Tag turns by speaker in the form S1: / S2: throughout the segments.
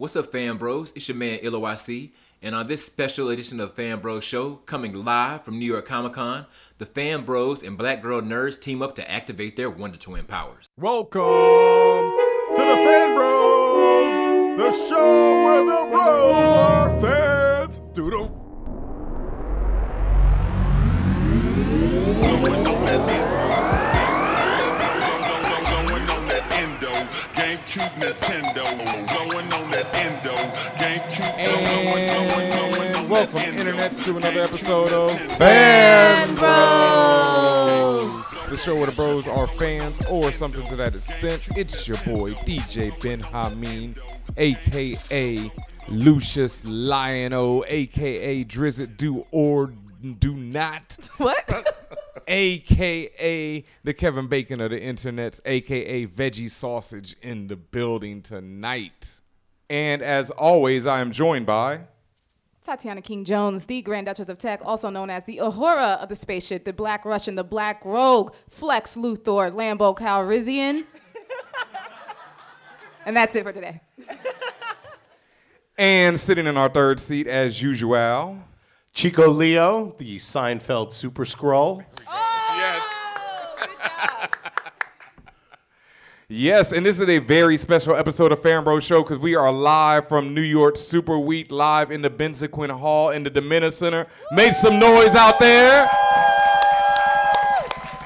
S1: What's up, fan bros? It's your man ILOIC, and on this special edition of Fan Bros Show, coming live from New York Comic Con, the Fan Bros and Black Girl Nerds team up to activate their Wonder Twin powers.
S2: Welcome to the Fan Bros, the show where the bros are fans. Doodle.
S3: GameCube, Nintendo, going on that endo. GameCube,
S2: And welcome, Internet, to another episode of
S4: Fan
S2: Bros, the show where the bros are fans or something to that extent. It's your boy DJ Ben Hameen, aka Lucius Liono, aka Drizzt Do or Do Not.
S4: What?
S2: aka the Kevin Bacon of the internet, aka Veggie Sausage in the building tonight. And as always, I am joined by
S4: Tatiana King Jones, the Grand Duchess of Tech, also known as the Uhura of the spaceship, the Black Russian, the Black Rogue, Flex Luthor, Lambo Calrissian. and that's it for today.
S2: and sitting in our third seat as usual.
S5: Chico Leo, the Seinfeld Super Scroll. Oh!
S2: Yes, yes, and this is a very special episode of Fan Bro Show because we are live from New York Super Week, live in the Benzaquen Hall in the DiMenna Center. Make some noise out there.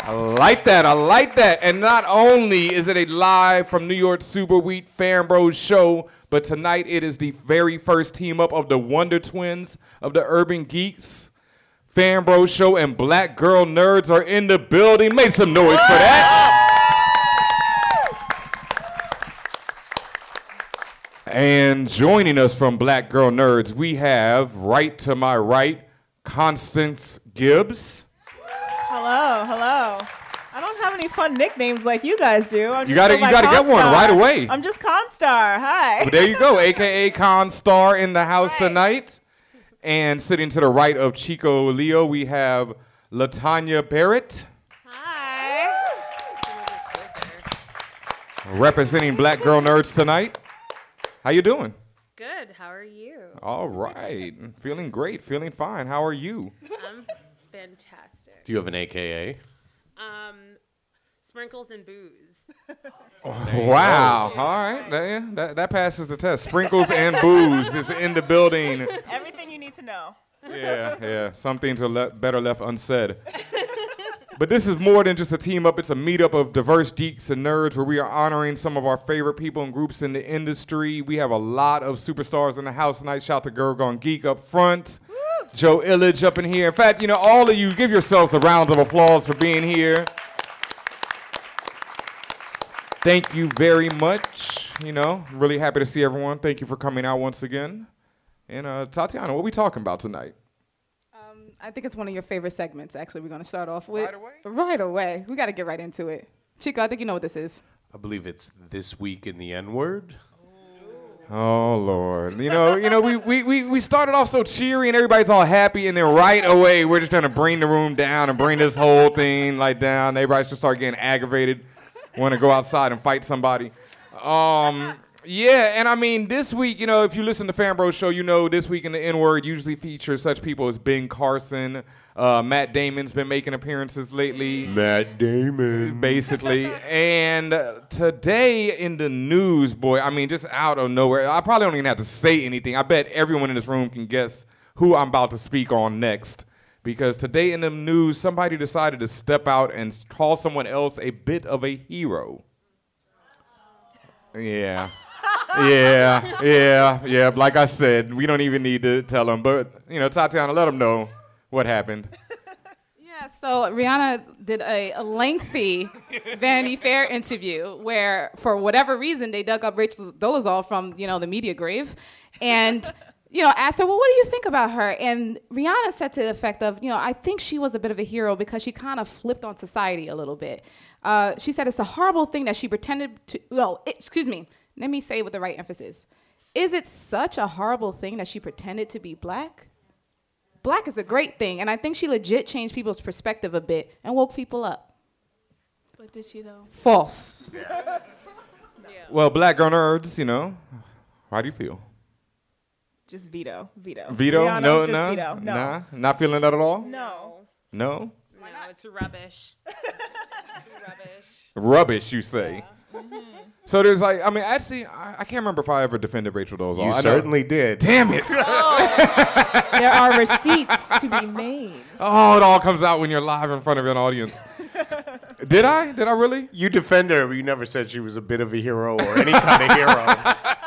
S2: I like that. I like that. And not only is it a live from New York Super Week Fan Bros show, but tonight it is the very first team up of the Wonder Twins of the Urban Geeks. Fan Bros show and Black Girl Nerds are in the building. Make some noise for that. And joining us from Black Girl Nerds, we have right to my right, Constance Gibbs.
S6: Hello, hello. I don't have any fun nicknames like you guys do. I'm
S2: You gotta- you gotta get one right away.
S6: I'm just Constar. Hi.
S2: Well, there you go, aka Constar in the house
S6: Right.
S2: tonight. And sitting to the right of Chico Leo, we have Latanya Barrett,
S6: Hi.
S2: representing Black Girl Nerds tonight. How you doing?
S7: Good. How are you?
S2: All right, feeling great, feeling fine. How are you?
S7: I'm fantastic.
S5: Do you have an AKA?
S7: Sprinkles and booze.
S2: Wow. All right, that, that, that passes the test. Sprinkles and booze is in the building.
S6: Everything you need to know.
S2: Yeah, yeah. Some things are le- better left unsaid. But this is more than just a team up. It's a meetup of diverse geeks and nerds where we are honoring some of our favorite people and groups in the industry. We have a lot of superstars in the house tonight. Shout to Gergon Geek up front. Joe Illidge up in here. In fact, you know, all of you, give yourselves a round of applause for being here. Thank you very much. You know, really happy to see everyone. Thank you for coming out once again. And uh, Tatiana, what are we talking about tonight?
S4: Um, I think it's one of your favorite segments, actually, we're going to start off with.
S2: Right away?
S4: Right away. We got to get right into it. Chico, I think you know what this is.
S5: I believe it's This Week in the N Word.
S2: Oh Lord. You know, you know, we, we, we, we started off so cheery and everybody's all happy and then right away we're just trying to bring the room down and bring this whole thing like down. Everybody's just start getting aggravated, want to go outside and fight somebody. Um yeah, and I mean this week, you know, if you listen to Fan Bro Show, you know this week in the N word usually features such people as Ben Carson, uh, Matt Damon's been making appearances lately
S5: Matt Damon.
S2: basically. and today in the news, boy, I mean, just out of nowhere, I probably don't even have to say anything. I bet everyone in this room can guess who I'm about to speak on next. Because today in the news, somebody decided to step out and call someone else a bit of a hero. Yeah. yeah, yeah, yeah. Like I said, we don't even need to tell them. But, you know, Tatiana, let them know what happened.
S4: Yeah, so Rihanna did a, a lengthy Vanity Fair interview where, for whatever reason, they dug up Rachel Dolezal from, you know, the media grave, and, you know, asked her, well, what do you think about her? And Rihanna said to the effect of, you know, I think she was a bit of a hero because she kind of flipped on society a little bit. Uh, she said it's a horrible thing that she pretended to, well, excuse me, let me say with the right emphasis. Is it such a horrible thing that she pretended to be black? Black is a great thing, and I think she legit changed people's perspective a bit and woke people up.
S6: But did she though?
S4: False.
S2: Well, black girl nerds, you know, How do you feel?
S6: Just veto, veto.
S2: Veto?
S6: Rihanna,
S2: no,
S6: just
S2: no,
S6: veto. No,
S2: nah, not feeling that at all.
S6: no.
S2: No,
S7: No, it's rubbish. it's rubbish.
S2: rubbish. You say. Mm-hmm. So there's like, I mean, actually, I, I can't remember if I ever defended Rachel Dolezal.
S5: You
S2: I know-
S5: certainly did.
S2: Damn it! Oh.
S6: There are receipts to be made.
S2: Oh, it all comes out when you're live in front of an audience. Did I? Did I really?
S5: You defend her, but you never said she was a bit of a hero or any kind of hero.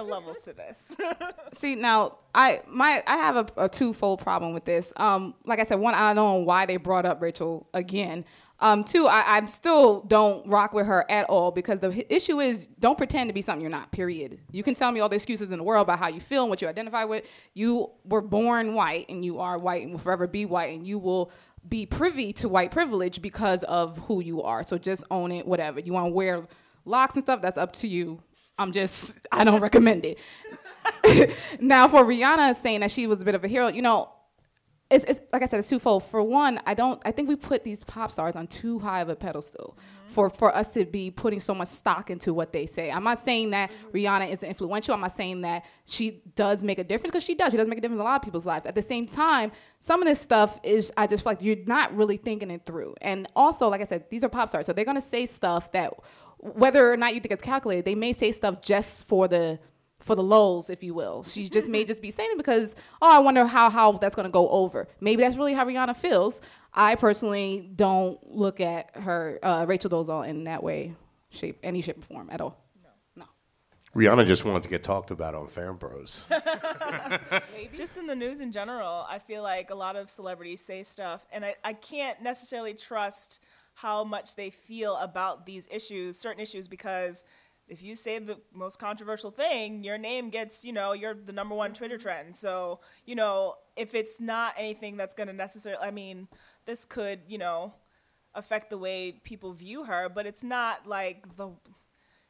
S6: Are levels to this.
S4: See now, I my I have a, a twofold problem with this. Um, like I said, one, I don't know why they brought up Rachel again. Um, two, I, I still don't rock with her at all because the issue is don't pretend to be something you're not. Period. You can tell me all the excuses in the world about how you feel and what you identify with. You were born white and you are white and will forever be white and you will be privy to white privilege because of who you are. So just own it. Whatever you want to wear locks and stuff, that's up to you. I'm just I don't recommend it. now for Rihanna saying that she was a bit of a hero, you know, it's, it's like I said, it's twofold. For one, I don't I think we put these pop stars on too high of a pedestal mm-hmm. for for us to be putting so much stock into what they say. I'm not saying that mm-hmm. Rihanna isn't influential. I'm not saying that she does make a difference because she does. She does make a difference in a lot of people's lives. At the same time, some of this stuff is I just feel like you're not really thinking it through. And also, like I said, these are pop stars, so they're gonna say stuff that whether or not you think it's calculated, they may say stuff just for the for the lows, if you will. She just may just be saying it because, oh, I wonder how how that's gonna go over. Maybe that's really how Rihanna feels. I personally don't look at her uh, Rachel Dolezal in that way, shape, any shape or form at all. No.
S5: Rihanna just wanted to get talked about on Fan Bros.
S6: Just in the news in general, I feel like a lot of celebrities say stuff, and I, I can't necessarily trust how much they feel about these issues, certain issues, because if you say the most controversial thing, your name gets, you know, you're the number one Twitter trend. So, you know, if it's not anything that's going to necessarily, I mean, this could, you know, affect the way people view her, but it's not like the,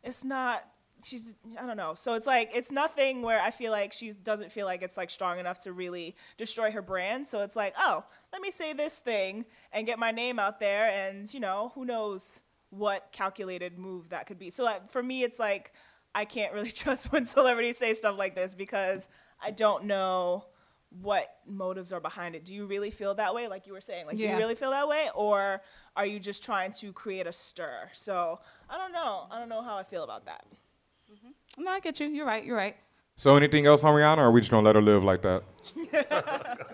S6: it's not she's I don't know. So it's like it's nothing where I feel like she doesn't feel like it's like strong enough to really destroy her brand. So it's like, oh, let me say this thing and get my name out there, and you know, who knows what calculated move that could be. So like, for me, it's like I can't really trust when celebrities say stuff like this because I don't know what motives are behind it. Do you really feel that way? Like you were saying, like do you really feel that way, or are you just trying to create a stir? So I don't know. I don't know how I feel about that.
S4: No, I get you. You're right. You're right.
S2: So anything else on Rihanna, or are we just gonna let her live like that?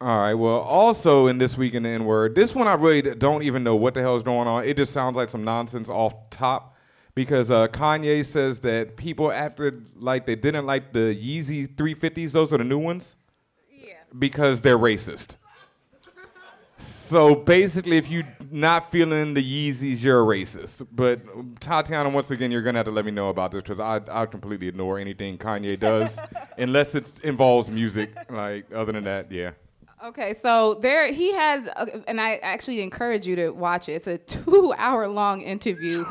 S2: All right. Well, also in this week in the N word, this one I really don't even know what the hell is going on. It just sounds like some nonsense off top, because uh, Kanye says that people acted like they didn't like the Yeezy 350s. Those are the new ones. Yeah. Because they're racist. So basically, if you're not feeling the Yeezys, you're a racist. But Tatiana, once again, you're gonna have to let me know about this because I I completely ignore anything Kanye does unless it involves music. Like other than that, yeah.
S4: Okay, so there he has, uh, and I actually encourage you to watch it. It's a two-hour-long interview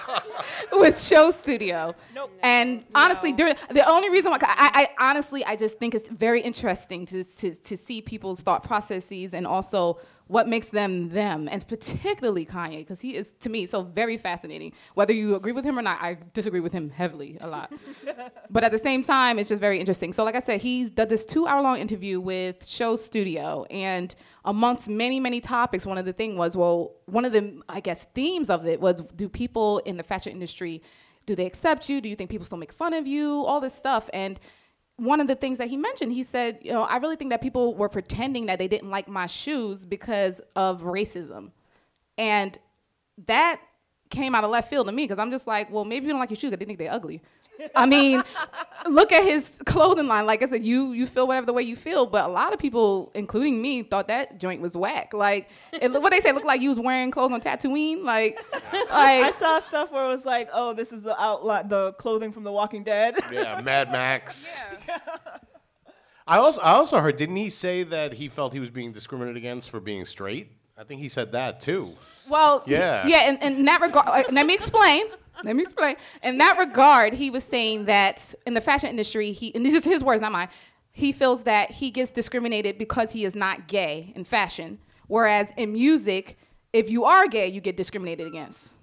S4: with Show Studio.
S6: Nope.
S4: And honestly, during the only reason why I, I honestly I just think it's very interesting to, to to see people's thought processes and also what makes them them, and particularly Kanye, because he is to me so very fascinating. Whether you agree with him or not, I disagree with him heavily a lot. but at the same time, it's just very interesting. So, like I said, he's did this two-hour-long interview with Show Studio, and amongst many, many topics, one of the thing was, well, one of the I guess themes of it was, do people in the fashion industry do they accept you? Do you think people still make fun of you? All this stuff. And one of the things that he mentioned, he said, you know, I really think that people were pretending that they didn't like my shoes because of racism. And that came out of left field to me because I'm just like, well, maybe you don't like your shoes because they think they're ugly. I mean, look at his clothing line. Like I said, you you feel whatever the way you feel, but a lot of people, including me, thought that joint was whack. Like, it, what they say looked like you was wearing clothes on Tatooine. Like, like I
S6: saw stuff where it was like, oh, this is the outline, the clothing from The Walking Dead.
S5: Yeah, Mad Max. Yeah. I also I also heard didn't he say that he felt he was being discriminated against for being straight? I think he said that too.
S4: Well,
S5: Yeah.
S4: yeah. In, in that regard, uh, let me explain. Let me explain. In that regard, he was saying that in the fashion industry, he and these are his words, not mine. He feels that he gets discriminated because he is not gay in fashion, whereas in music, if you are gay, you get discriminated against.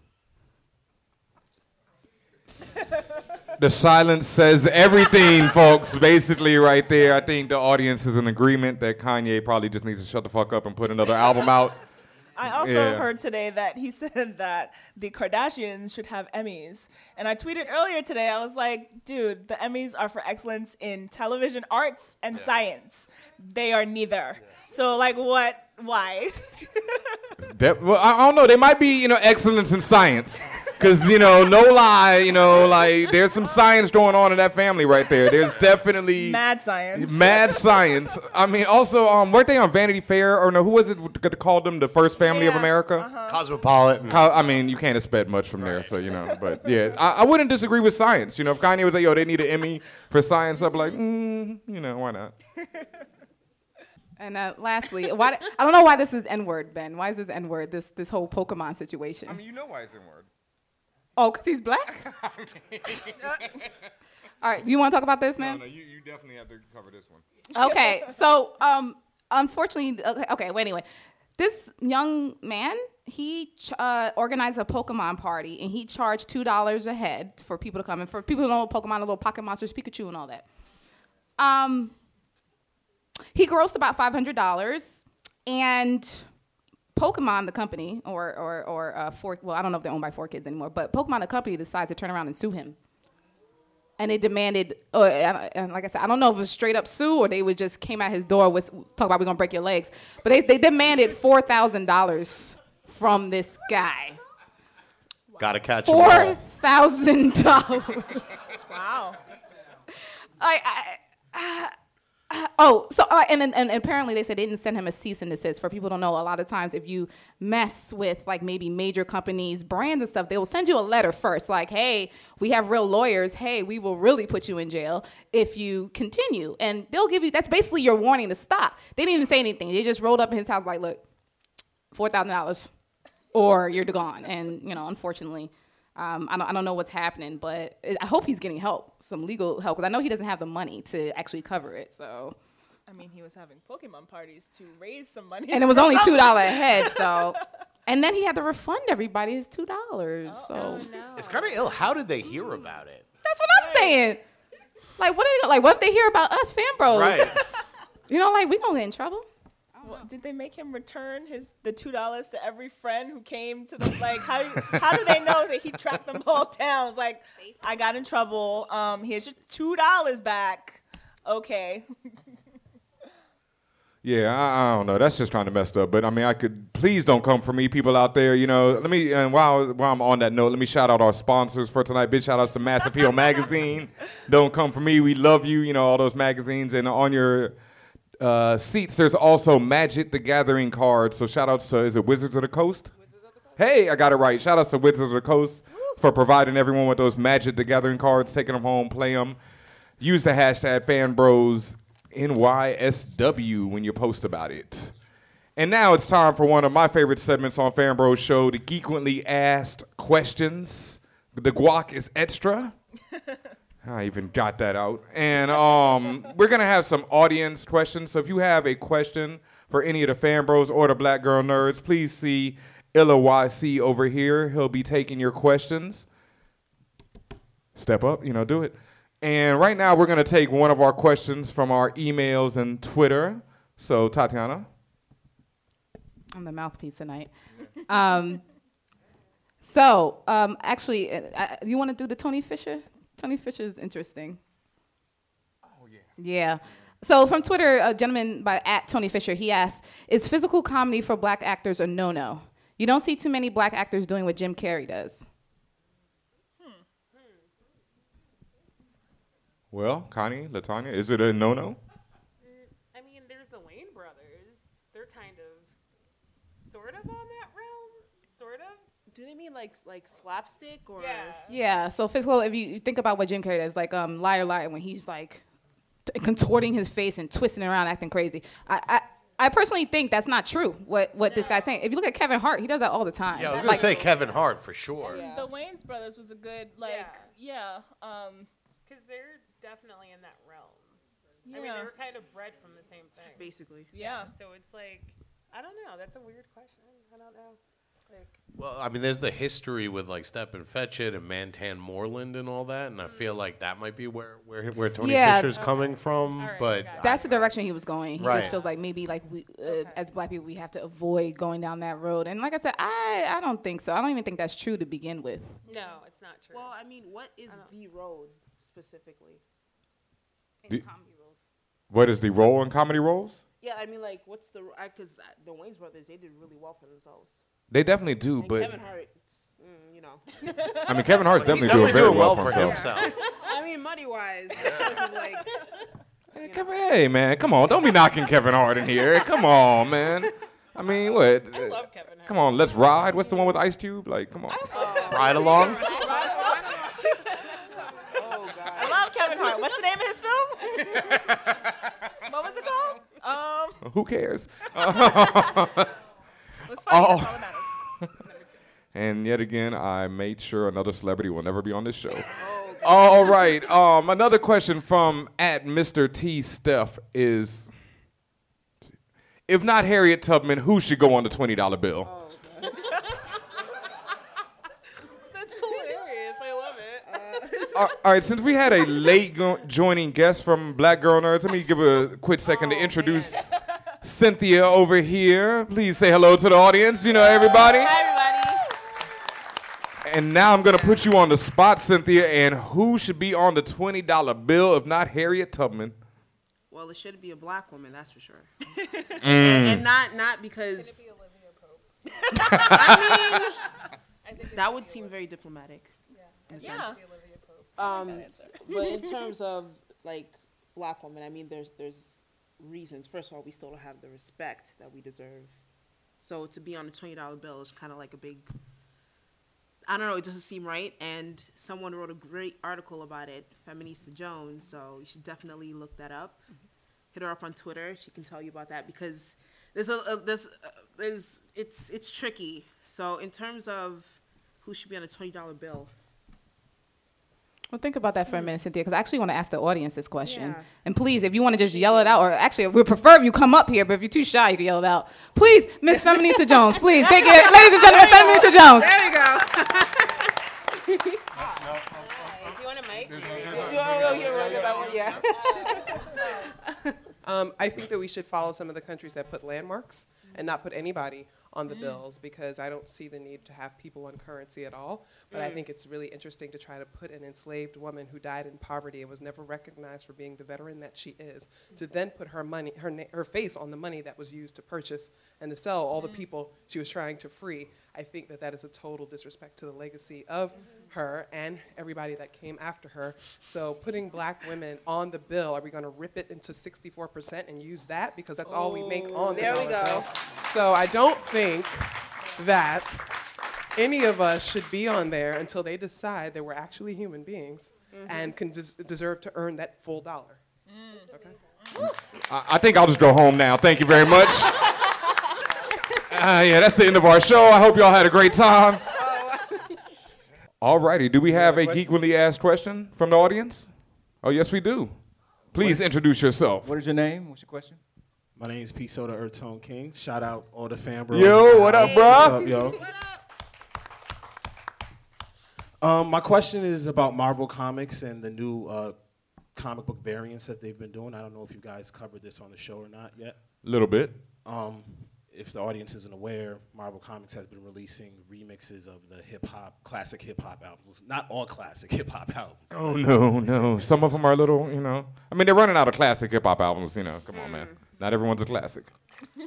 S2: The silence says everything, folks. Basically, right there. I think the audience is in agreement that Kanye probably just needs to shut the fuck up and put another album out.
S6: I also
S2: Yeah.
S6: heard today that he said that the Kardashians should have Emmys. And I tweeted earlier today, I was like, dude, the Emmys are for excellence in television arts and science. They are neither. So, like, what? Why?
S2: That, well, I don't know. They might be, you know, excellence in science. Because, you know, no lie, you know, like, there's some science going on in that family right there. There's definitely
S6: Mad science.
S2: mad science. I mean, also, um, weren't they on Vanity Fair? Or no, who was it that called them the first family of America?
S6: uh-huh.
S5: Cosmopolitan.
S2: Co- I mean, you can't expect much from there, so, you know. But, yeah, I, I wouldn't disagree with science. You know, if Kanye was like, yo, they need an Emmy for science, I'd be like, mm, you know, why not?
S4: And uh, lastly, why I don't know why this is N word, Ben. Why is this N word? This this whole Pokemon situation.
S2: I mean, you know why it's in word.
S4: Oh, cause he's black. All right, do you want to talk about this, man?
S2: No, no, you, you definitely have to cover this one.
S4: okay, so um, unfortunately, okay, okay. Well, anyway, this young man he ch- uh, organized a Pokemon party and he charged two dollars a head for people to come and for people who don't know Pokemon, the little Pocket Monsters, Pikachu, and all that. Um, he grossed about five hundred dollars, and Pokemon, the company, or or or uh, four. Well, I don't know if they're owned by Four Kids anymore, but Pokemon, the company, decides to turn around and sue him and they demanded, uh, and and like I said, I don't know if it was straight up sue or they would just came at his door with talk about we're gonna break your legs, but they they demanded four thousand dollars from this guy.
S5: Gotta catch
S4: Four
S5: all.
S4: thousand dollars.
S6: Wow.
S4: I, I, uh, oh, so uh, and, and and apparently they said they didn't send him a cease and desist. For people don't know, a lot of times if you mess with like maybe major companies, brands and stuff, they will send you a letter first, like, "Hey, we have real lawyers. Hey, we will really put you in jail if you continue." And they'll give you that's basically your warning to stop. They didn't even say anything. They just rolled up in his house like, "Look, four thousand dollars, or you're gone." And you know, unfortunately. Um, I, don't, I don't know what's happening, but it, I hope he's getting help, some legal help, because I know he doesn't have the money to actually cover it. So,
S6: I mean, he was having Pokemon parties to raise some money.
S4: and it was only two dollar a head. So, and then he had to refund everybody his two dollars.
S6: Oh,
S4: so oh,
S5: It's kind of ill. How did they hear about it?
S4: that's what I'm saying. Like, what? Are they, like, what if they hear about us, fan bros?
S5: Right.
S4: You know, like we gonna get in trouble.
S6: Well, did they make him return his the two dollars to every friend who came to the like? How how do they know that he tracked them all down? It's like I got in trouble. Um, here's your two dollars back. Okay.
S2: Yeah, I, I don't know. That's just kind of messed up. But I mean, I could please don't come for me, people out there. You know, let me. And while while I'm on that note, let me shout out our sponsors for tonight. Big shout outs to Mass Appeal Magazine. Don't come for me. We love you. You know all those magazines. And on your uh, seats, there's also Magic the Gathering cards. So shout outs to is it Wizards of the Coast? Hey, I got it right. Shout outs to Wizards of the Coast for providing everyone with those Magic the Gathering cards, taking them home, play them. Use the hashtag FanBros NYSW when you post about it. And now it's time for one of my favorite segments on Fanbros Show, the Geekwently Asked Questions. The guac is extra. I even got that out. And um, we're going to have some audience questions. So if you have a question for any of the fan bros or the Black Girl Nerds, please see Illa YC over here. He'll be taking your questions. Step up, you know, do it. And right now, we're going to take one of our questions from our emails and Twitter. So, Tatiana.
S4: I'm the mouthpiece tonight. Um, so, um, actually, uh, I, you want to do the Tony Fisher? Tony Fisher is interesting. Oh yeah. Yeah. So from Twitter, a gentleman by at Tony Fisher, he asks, "Is physical comedy for black actors a no-no? You don't see too many black actors doing what Jim Carrey does." Hmm. Hmm.
S2: Well, Connie, Latanya, is it a no-no?
S7: I mean, there's the Wayans brothers. They're kind of, sort of on that realm. Sort of.
S8: Do they mean like like slapstick or?
S7: Yeah.
S4: Yeah. So physical, if you you think about what Jim Carrey does, like um, liar, liar, when he's like t- contorting his face and twisting around, acting crazy. I. I I personally think that's not true. What what this guy's saying. If you look at Kevin Hart, he does that all the time.
S5: Yeah, I was gonna
S4: Like,
S5: say Kevin Hart for sure.
S6: The Wayans brothers was a good like yeah. um,
S7: Because they're definitely in that realm. I mean, they were kind of bred from the same thing.
S8: Basically.
S6: Yeah.
S7: So it's like, I don't know. That's a weird question. I don't know.
S5: Well, I mean, there's the history with like Stepin Fetchit and Mantan Moreland and all that, and I feel like that might be where where, where Tony
S4: Yeah.
S5: Fisher's coming from. but
S4: That's the direction he was going. He
S5: Right.
S4: just feels like maybe like we, uh, as black people, we have to avoid going down that road. And like I said, I I don't think so. I don't even think that's true to begin with.
S7: No, it's not true.
S8: Well, I mean, what is the road specifically?
S2: In the- comedy roles. What is the role in comedy roles?
S8: Yeah, I mean, like, what's the because the Wayans brothers they did really well for themselves.
S2: They definitely do,
S8: And
S2: but
S8: Kevin Hart, mm, you know.
S2: I mean, Kevin Hart's definitely,
S5: definitely
S2: doing very
S5: doing
S2: well,
S5: well
S2: for
S5: for
S2: himself.
S5: himself.
S8: I mean, money wise, in like.
S2: Hey, Kevin, hey, man, come on, don't be knocking Kevin Hart in here. Come on, man. I mean, what?
S7: I love Kevin Hart.
S2: Come on, let's ride. What's the one with Ice Cube? Like, come on.
S5: Ride along.
S8: Oh God.
S6: I love Kevin Hart. What's the name of his film? what was it called? Um,
S2: Who cares?
S6: it was funny.
S2: Oh.
S6: That's all that matters.
S2: And yet again, I made sure another celebrity will never be on this show. All right. Um, another question from at Mr. T Steph is, if not Harriet Tubman, who should go on the twenty dollar bill?
S7: That's hilarious. I love it.
S2: All- all right, since we had a late go- joining guest from Black Girl Nerds, let me give a quick second to introduce Cynthia over here. Please say hello to the audience. You know everybody.
S8: Hi, everybody.
S2: And now I'm gonna put you on the spot, Cynthia. And who should be on the twenty dollar bill if not Harriet Tubman?
S8: Well, it should be a black woman, that's for sure.
S2: Mm.
S8: and, and not not because. I mean, that would seem very diplomatic. in
S6: Yeah.
S8: sense. Um, but in terms of like black women, I mean, there's there's reasons. First of all, we still don't have the respect that we deserve. So to be on a twenty dollar bill is kind of like a big. I don't know. It doesn't seem right. And someone wrote a great article about it, Feminista Jones. So you should definitely look that up. Hit her up on Twitter. She can tell you about that because there's a, a there's uh, there's it's it's tricky. So in terms of who should be on a twenty dollar bill,
S4: Well, think about that for a minute, Cynthia, because I actually want to ask the audience this question.
S8: Yeah.
S4: And please, if you want to just yell it out, or actually, we prefer if you come up here, but if you're too shy, you can yell it out. Please, Miss Feminista Jones, please take it, ladies and gentlemen, Feminista Jones.
S8: There we go.
S7: Do you want a mic?
S8: yeah.
S9: Um, I think that we should follow some of the countries that put landmarks and not put anybody on the mm. bills because I don't see the need to have people on currency at all. But I mm. think it's really interesting to try to put an enslaved woman who died in poverty and was never recognized for being the veteran that she is to mm. then put her money, her na- her face on the money that was used to purchase and to sell all the people she was trying to free. I think that that is a total disrespect to the legacy of her and everybody that came after her. So putting black women on the bill, are we going to rip it into 64% and use that because that's all we make on the
S8: there we go.
S9: bill? So I don't think that any of us should be on there until they decide that we're actually human beings mm-hmm. and can des- deserve to earn that full dollar. Mm.
S2: I, I think I'll just go home now. Thank you very much. Uh, yeah, that's the end of our show. I hope y'all had a great time. All righty. do we have a geekly asked question from the audience? Oh, yes, we do. Please introduce yourself.
S1: What is your name? What's your question?
S10: My name is Pete Soda Earth Tone King. Shout out all the fan bros.
S2: Yo,
S10: in
S2: what up,
S10: house.
S2: bruh?
S10: What's up, yo? Um, my question is about Marvel Comics and the new uh, comic book variants that they've been doing. I don't know if you guys covered this on the show or not yet.
S2: A little bit.
S10: Um, if the audience isn't aware, Marvel Comics has been releasing remixes of the hip hop, classic hip hop albums. Not all classic hip hop albums.
S2: Oh no, no. Some of them are a little, you know. I mean, they're running out of classic hip hop albums. You know, come on, man. Not everyone's a classic.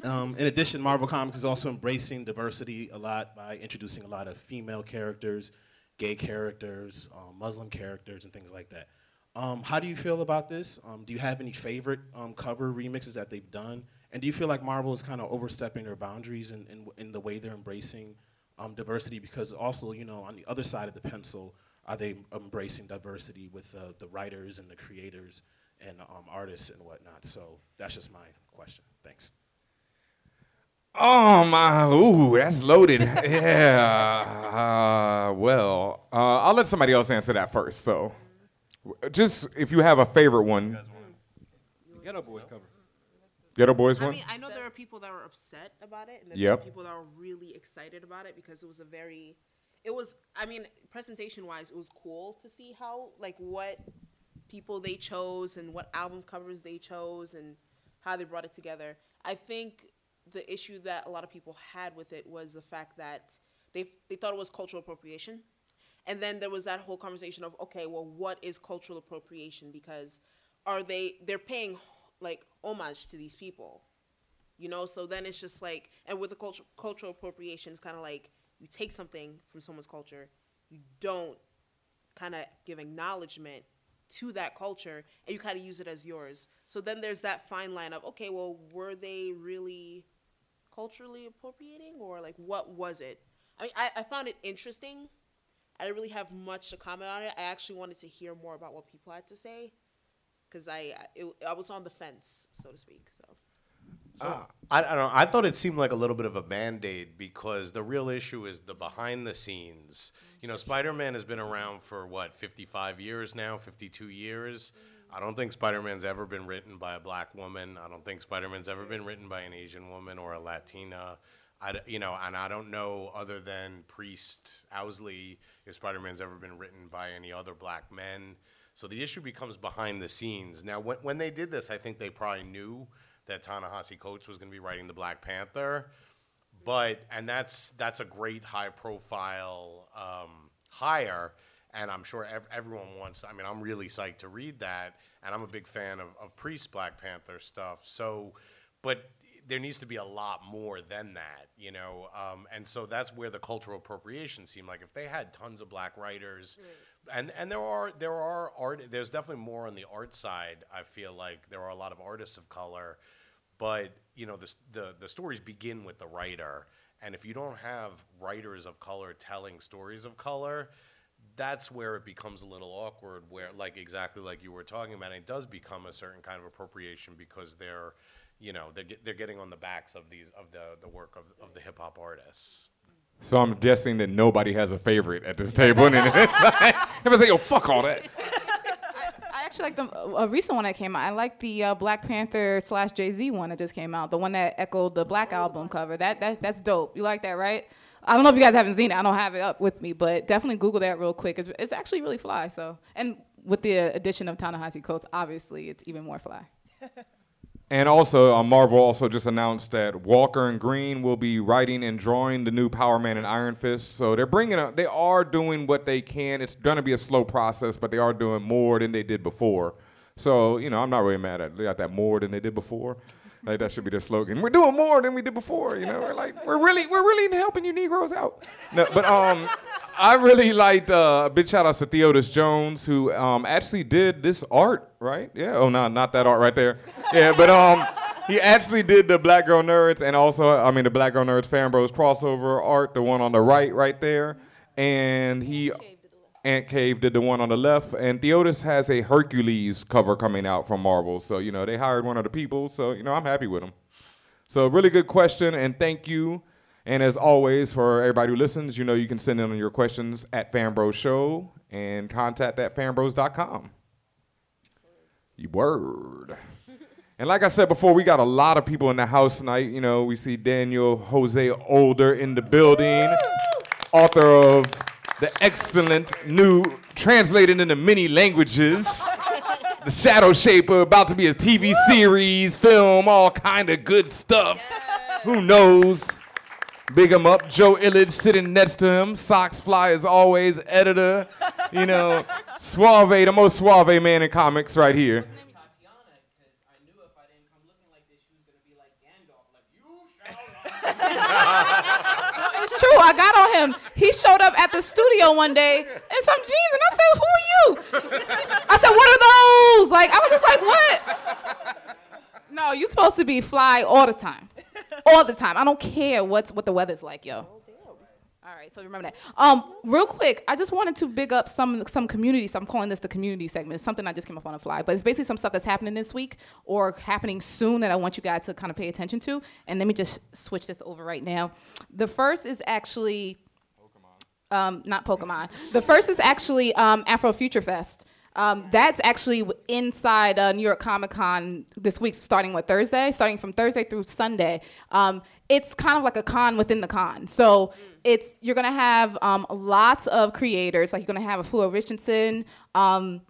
S10: Um, in addition, Marvel Comics is also embracing diversity a lot by introducing a lot of female characters, gay characters, um, Muslim characters, and things like that. Um, how do you feel about this? Um, do you have any favorite um, cover remixes that they've done? And do you feel like Marvel is kind of overstepping their boundaries in, in, in the way they're embracing um, diversity? Because also, you know, on the other side of the pencil, are they embracing diversity with uh, the writers and the creators and um, artists and whatnot? So that's just my question. Thanks.
S2: Oh my! Ooh, that's loaded. yeah. Uh, well, uh, I'll let somebody else answer that first. So, just if you have a favorite one.
S1: Geto Boys cover.
S2: Geto Boys
S8: I
S2: one.
S8: mean, I know there are people that were upset about it, and then
S2: Yep.
S8: there are people that were really excited about it because it was a very, it was. I mean, presentation wise, it was cool to see how like what people they chose and what album covers they chose and how they brought it together. I think the issue that a lot of people had with it was the fact that they they thought it was cultural appropriation. And then there was that whole conversation of okay, well, what is cultural appropriation? Because are they they're paying like homage to these people, you know? So then it's just like, and with the culture, cultural appropriation, it's kind of like you take something from someone's culture, you don't kind of give acknowledgement to that culture, and you kind of use it as yours. So then there's that fine line of okay, well, were they really culturally appropriating, or like what was it? I mean, I, I found it interesting. I didn't really have much to comment on it. I actually wanted to hear more about what people had to say because I it, I was on the fence, so to speak. So
S5: Uh, I, I don't know. I thought it seemed like a little bit of a band aid because the real issue is the behind the scenes. You know, Spider Man has been around for what, 55 years now, 52 years? I don't think Spider Man's ever been written by a black woman. I don't think Spider Man's ever been written by an Asian woman or a Latina. I, d- you know, and I don't know other than Priest Owsley if Spider Man's ever been written by any other black men. So the issue becomes behind the scenes. Now, when, when they did this, I think they probably knew that Ta-Nehisi Coates was going to be writing the Black Panther, but and that's that's a great high profile um, hire, and I'm sure ev- everyone wants. I mean, I'm really psyched to read that, and I'm a big fan of of Priest Black Panther stuff. So, but there needs to be a lot more than that, you know. Um, and so that's where the cultural appropriation seemed like if they had tons of black writers, and and there are there are art. There's definitely more on the art side. I feel like there are a lot of artists of color, but you know the the the stories begin with the writer, and if you don't have writers of color telling stories of color. That's where it becomes a little awkward. Where, like exactly like you were talking about, it does become a certain kind of appropriation because they're, you know, they're, they're getting on the backs of these of the the work of, of the hip hop artists.
S2: So I'm guessing that nobody has a favorite at this table, and it's like, everybody say, "Yo, fuck all that."
S4: I actually like the a recent one that came out. I like the uh, Black Panther slash Jay Z one that just came out. The one that echoed the Black album cover. That that that's dope. You like that, right? I don't know if you guys haven't seen it. I don't have it up with me, but definitely Google that real quick. It's, it's actually really fly. So, and with the addition of Ta-Nehisi Coates, obviously it's even more fly.
S2: And also, uh, Marvel also just announced that Walker and Green will be writing and drawing the new Power Man and Iron Fist. So they're bringing up, they are doing what they can. It's going to be a slow process, but they are doing more than they did before. So you know, I'm not really mad at they got that more than they did before. Like that should be their slogan. We're doing more than we did before. You know, we're like we're really we're really helping you Negroes out. No, but um, I really liked uh, a big shout out to Theodis Jones who um actually did this art right. Yeah. Oh no, not that art right there. Yeah, but um. He actually did the Black Girl Nerds and also, I mean, the Black Girl Nerds Fan Bros crossover art, the one on the right, right there. And he, Ant Cave did the one on the left. And Theodis has a Hercules cover coming out from Marvel. So, you know, they hired one of the people. So, you know, I'm happy with them. So, really good question. And thank you. And as always, for everybody who listens, you know, you can send in your questions at Fanbros Show and contact at fanbros.com. You word. And like I said before, we got a lot of people in the house tonight. You know, we see Daniel Jose Older in the building, author of the excellent new translated into many languages. The Shadowshaper, about to be a TV series, film, all kind of good stuff. Who knows? Big him up. Joe Illidge sitting next to him. Socks Fly as always, editor. You know, Suave, the most suave man in comics right here.
S4: It's true. I got on him. He showed up at the studio one day in some jeans, and I said, "Who are you?" I said, "What are those?" Like I was just like, "What?" No, you're supposed to be fly all the time, all the time. I don't care what's what the weather's like, yo. All right, so remember that. Um, real quick, I just wanted to big up some some communities. I'm calling this the community segment. It's something I just came up on the fly, but it's basically some stuff that's happening this week or happening soon that I want you guys to kind of pay attention to. And let me just switch this over right now. The first is actually um, not Pokemon. The first is actually um, Afro Future Fest. Um, that's actually inside uh, New York Comic Con this week, starting with Thursday, starting from Thursday through Sunday. Um, it's kind of like a con within the con. So it's you're gonna have um, lots of creators. Like you're gonna have a Afua Richardson. Um,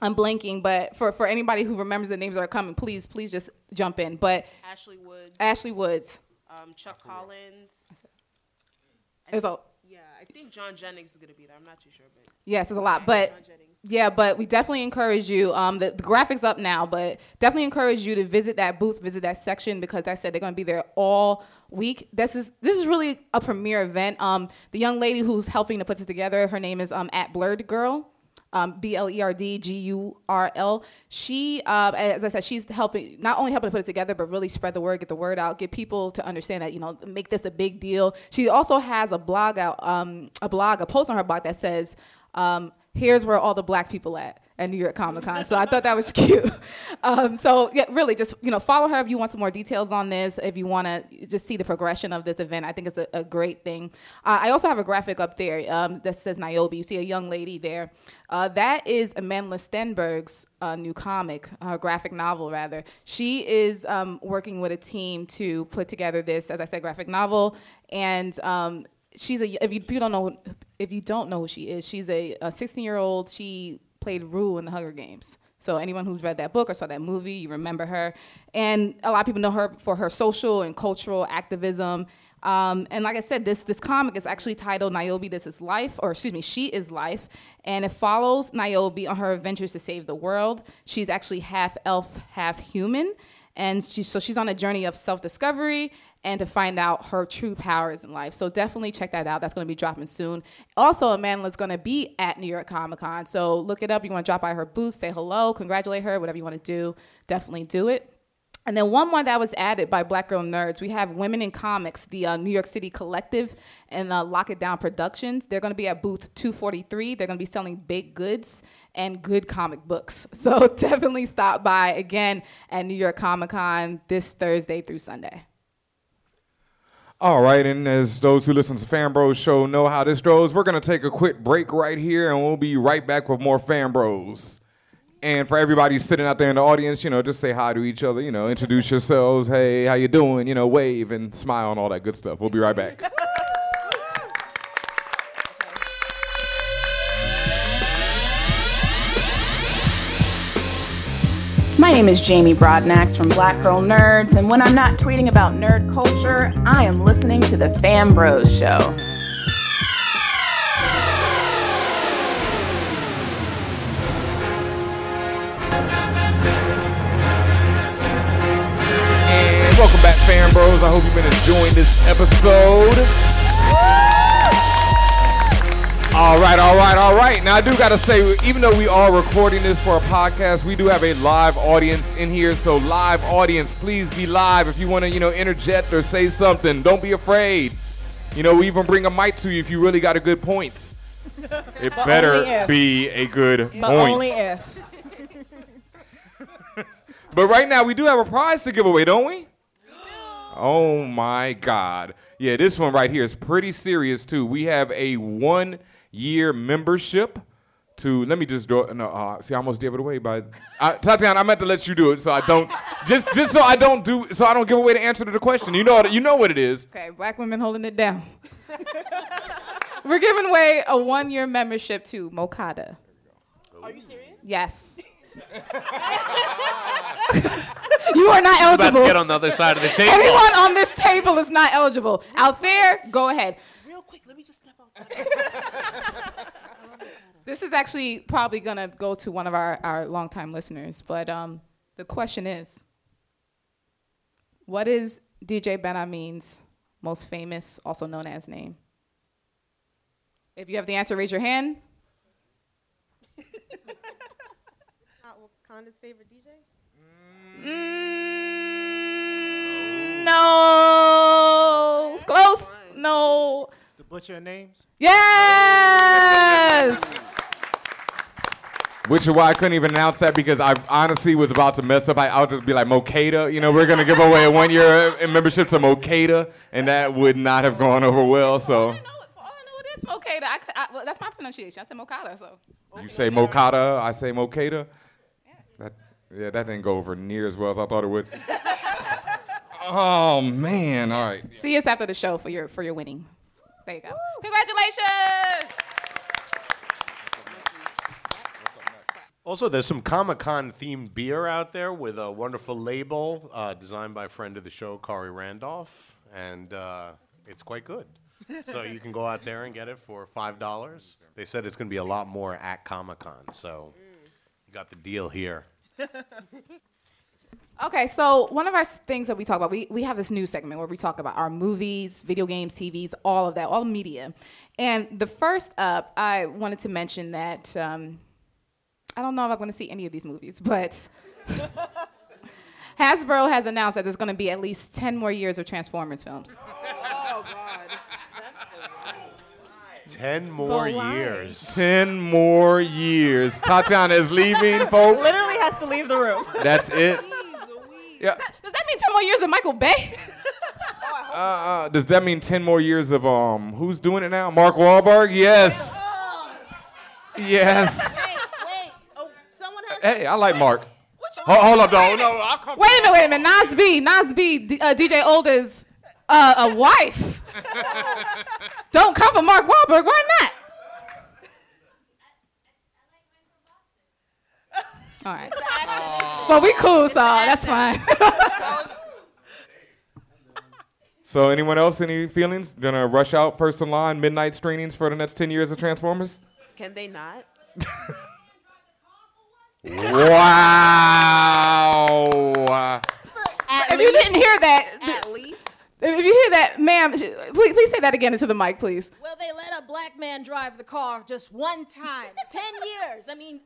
S4: I'm blanking, but for, for anybody who remembers the names that are coming, please please just jump in. But
S8: Ashley Woods,
S4: Ashley Woods.
S8: um, Chuck Collins.
S4: There's a
S8: Yeah, I think John Jennings is gonna be there. I'm not too sure, but
S4: Yes, it's a lot, but yeah, but we definitely encourage you. Um, the, the graphics up now, but definitely encourage you to visit that booth, visit that section because, I said, they're going to be there all week. This is this is really a premier event. Um, the young lady who's helping to put this together, her name is um at Blerd Gurl. Um, B L E R D G U R L. She, uh, as I said, she's helping not only helping to put it together, but really spread the word, get the word out, get people to understand that you know make this a big deal. She also has a blog out, um, a blog, a post on her blog that says, um, "Here's where all the black people at." At New York Comic Con, so I thought that was cute. Um, so yeah, really, just you know, follow her if you want some more details on this. If you want to just see the progression of this event, I think it's a, a great thing. Uh, I also have a graphic up there um, that says Niobe. You see a young lady there. Uh, that is Amandla Stenberg's uh, new comic, uh, graphic novel rather. She is um, working with a team to put together this, as I said, graphic novel, and um, she's a. If you, if you don't know, if you don't know who she is, she's a 16 year old. She played Rue in the Hunger Games. So anyone who's read that book or saw that movie, you remember her. And a lot of people know her for her social and cultural activism. Um, and like I said, this this comic is actually titled Niobe This Is Life, or excuse me, She Is Life, and it follows Niobe on her adventures to save the world. She's actually half elf, half human, and she, so she's on a journey of self-discovery and to find out her true powers in life. So definitely check that out. That's going to be dropping soon. Also, Amandla's going to be at New York Comic Con, so look it up. You want to drop by her booth, say hello, congratulate her, whatever you want to do, definitely do it. And then one more that was added by Black Girl Nerds, we have Women in Comics, the uh, New York City collective, and uh, Lock It Down Productions. They're going to be at booth 243. They're going to be selling baked goods and good comic books. So definitely stop by again at New York Comic Con this Thursday through Sunday.
S2: All right, and as those who listen to Fan Bros show know how this goes, we're gonna take a quick break right here, and we'll be right back with more Fan Bros. And for everybody sitting out there in the audience, you know, just say hi to each other. You know, introduce yourselves. Hey, how you doing? You know, wave and smile and all that good stuff. We'll be right back.
S11: My name is Jamie Broadnax from Black Girl Nerds, and when I'm not tweeting about nerd culture, I am listening to the Fan Bros Show.
S2: Welcome back, Fan Bros. I hope you've been enjoying this episode. All right, all right, all right. Now I do gotta say, even though we are recording this for a podcast, we do have a live audience in here. So live audience, please be live. If you want to, you know, interject or say something, don't be afraid. You know, we even bring a mic to you if you really got a good point. It
S6: But
S2: better be a good
S6: But
S2: point.
S6: only if.
S2: But right now we do have a prize to give away, don't we? Oh my God. Yeah, this one right here is pretty serious too. We have a one year membership to let me just draw no uh, see I almost gave it away by uh, Tatiana I meant to let you do it so I don't just just so I don't do so I don't give away the answer to the question. You know what you know what it is.
S4: Okay, black women holding it down. We're giving away a one year membership to Mokada.
S8: Are you serious?
S4: Yes. you are not
S5: She's about to
S4: eligible.
S5: get on the other side of the table.
S4: Everyone on this table is not eligible. Out there, go ahead.
S8: Real quick, let me just step outside.
S4: This is actually probably gonna go to one of our, our longtime listeners, but um, the question is, what is DJ Ben Hameen's most famous, also known as name? If you have the answer, raise your hand.
S12: Not Wakanda's favorite DJ?
S4: Mm, no. Close. No.
S13: The Butcher Names?
S4: Yes.
S2: Which is why I couldn't even announce that because I honestly was about to mess up. I, I'll just be like Mokada. You know, we're gonna give away a one year uh, membership to Mokada, and that would not have gone over well. So I know
S4: It's okay. I, I, well, that's my pronunciation. I said Mokada. So.
S2: You say Mokata, I say Mokata. That, yeah, that didn't go over near as well as I thought it would. oh man! All right.
S4: See us after the show for your for your winning. There you go. Congratulations.
S5: Also, there's some Comic Con themed beer out there with a wonderful label uh, designed by a friend of the show, Khary Randolph, and uh, it's quite good. so you can go out there and get it for five dollars. They said it's going to be a lot more at Comic Con, so you got the deal here.
S4: Okay, so one of our things that we talk about, we, we have this new segment where we talk about our movies, video games, TVs, all of that, all media. And the first up, I wanted to mention that um, I don't know if I'm going to see any of these movies, but Hasbro has announced that there's going to be at least 10 more years of Transformers films.
S8: Oh God.
S5: Ten more years.
S2: Ten more years. Tatiana is leaving, folks.
S6: Literally has to leave the room.
S2: That's it. Yeah.
S4: Does that mean 10 more years of Michael Bay?
S2: Uh, uh, does that mean ten more years of um? Who's doing it now? Mark Wahlberg? Yes. Yes.
S8: Wait, wait. Oh, someone has.
S2: Hey, I like Mark. Hold, hold up, dog. No, I'll come.
S4: Wait a minute, wait a minute. Nas B, Nas B, D- uh, DJ Older's uh, a wife. Don't come for Mark Wahlberg. Why not? All right. Well, we cool, so that's fine.
S2: So, anyone else? Any feelings? Gonna rush out first in line midnight screenings for the next ten years of Transformers?
S8: Can they not?
S2: Wow.
S4: if you didn't hear that,
S8: At least.
S4: if you hear that, ma'am, sh- please, please say that again into the mic, please.
S13: Well, they let a black man drive the car just one time. Ten years. I mean,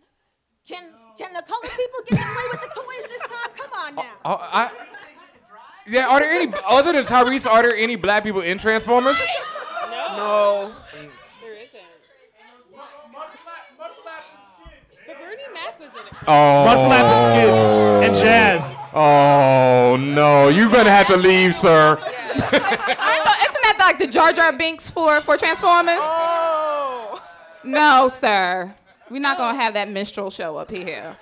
S13: can can the colored people get away with the toys this time? Come on uh, now.
S2: Oh, I, yeah. Are there any other than Tyrese? Are there any black people in Transformers?
S8: No.
S7: There isn't. But Bernie Mac was in it.
S2: Oh.
S14: Mudflap and Skids and Jazz.
S2: Oh no, you're gonna have to leave, sir.
S4: I know, isn't that like the Jar Jar Binks for for Transformers?
S6: Oh.
S4: No, sir. We're not gonna have that minstrel show up here.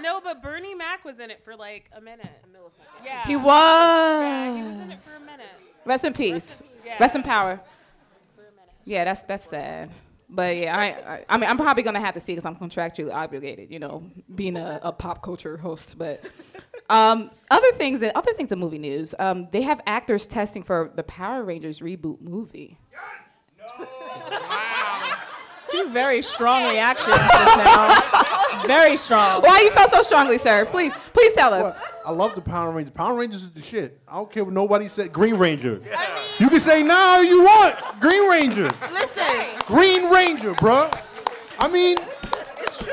S7: No, but Bernie Mac was in it for like a minute. A millisecond. Yeah.
S4: He was.
S7: Yeah, he was in it for a minute.
S4: Rest in peace.
S7: Yeah.
S4: Rest in power. Yeah, that's that's sad. But yeah, I, I I mean I'm probably gonna have to see because I'm contractually obligated, you know, being a, a pop culture host. But um, other things that other things in movie news, um, they have actors testing for the Power Rangers reboot movie.
S6: Two very strong reactions just now. Very strong.
S4: Why you felt so strongly, sir? Please please tell us.
S15: Well, I love the Power Rangers. Power Rangers is the shit. I don't care what nobody said. Green Ranger. you can say now you want Green Ranger.
S8: Listen.
S15: Green Ranger, bruh. I mean, It's true.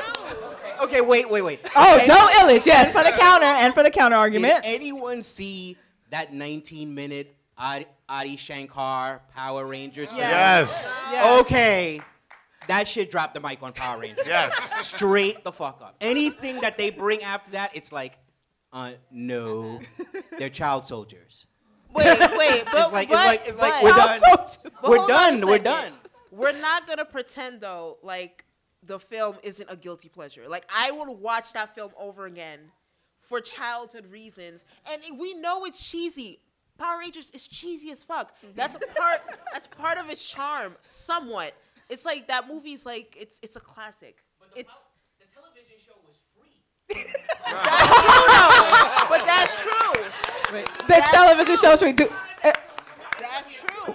S16: Okay, wait, wait, wait.
S4: Oh,
S16: Okay.
S4: Joe Illidge, yes.
S6: And for the counter, and for the counter argument.
S16: Did anyone see that 19 minute Adi, Adi Shankar Power Rangers? film?
S5: Yes.
S6: Yes.
S16: Okay. That shit dropped the mic on Power Rangers.
S5: Yes.
S16: Straight the fuck up. Anything that they bring after that, it's like, uh, no, they're child soldiers.
S8: Wait, wait, but
S16: It's like- it's like- it's like
S8: but-
S16: we're done.
S8: but
S16: We're
S8: hold on a
S16: done, we're done.
S8: We're not gonna pretend though, like the film isn't a guilty pleasure. Like I would watch that film over again for childhood reasons, and we know it's cheesy. Power Rangers is cheesy as fuck. That's a part. that's part of its charm, somewhat. It's like that movie's like it's it's a classic. It's
S16: The television show was free.
S8: that's true though, but that's true.
S4: The television shows we do. uh,
S8: That's true.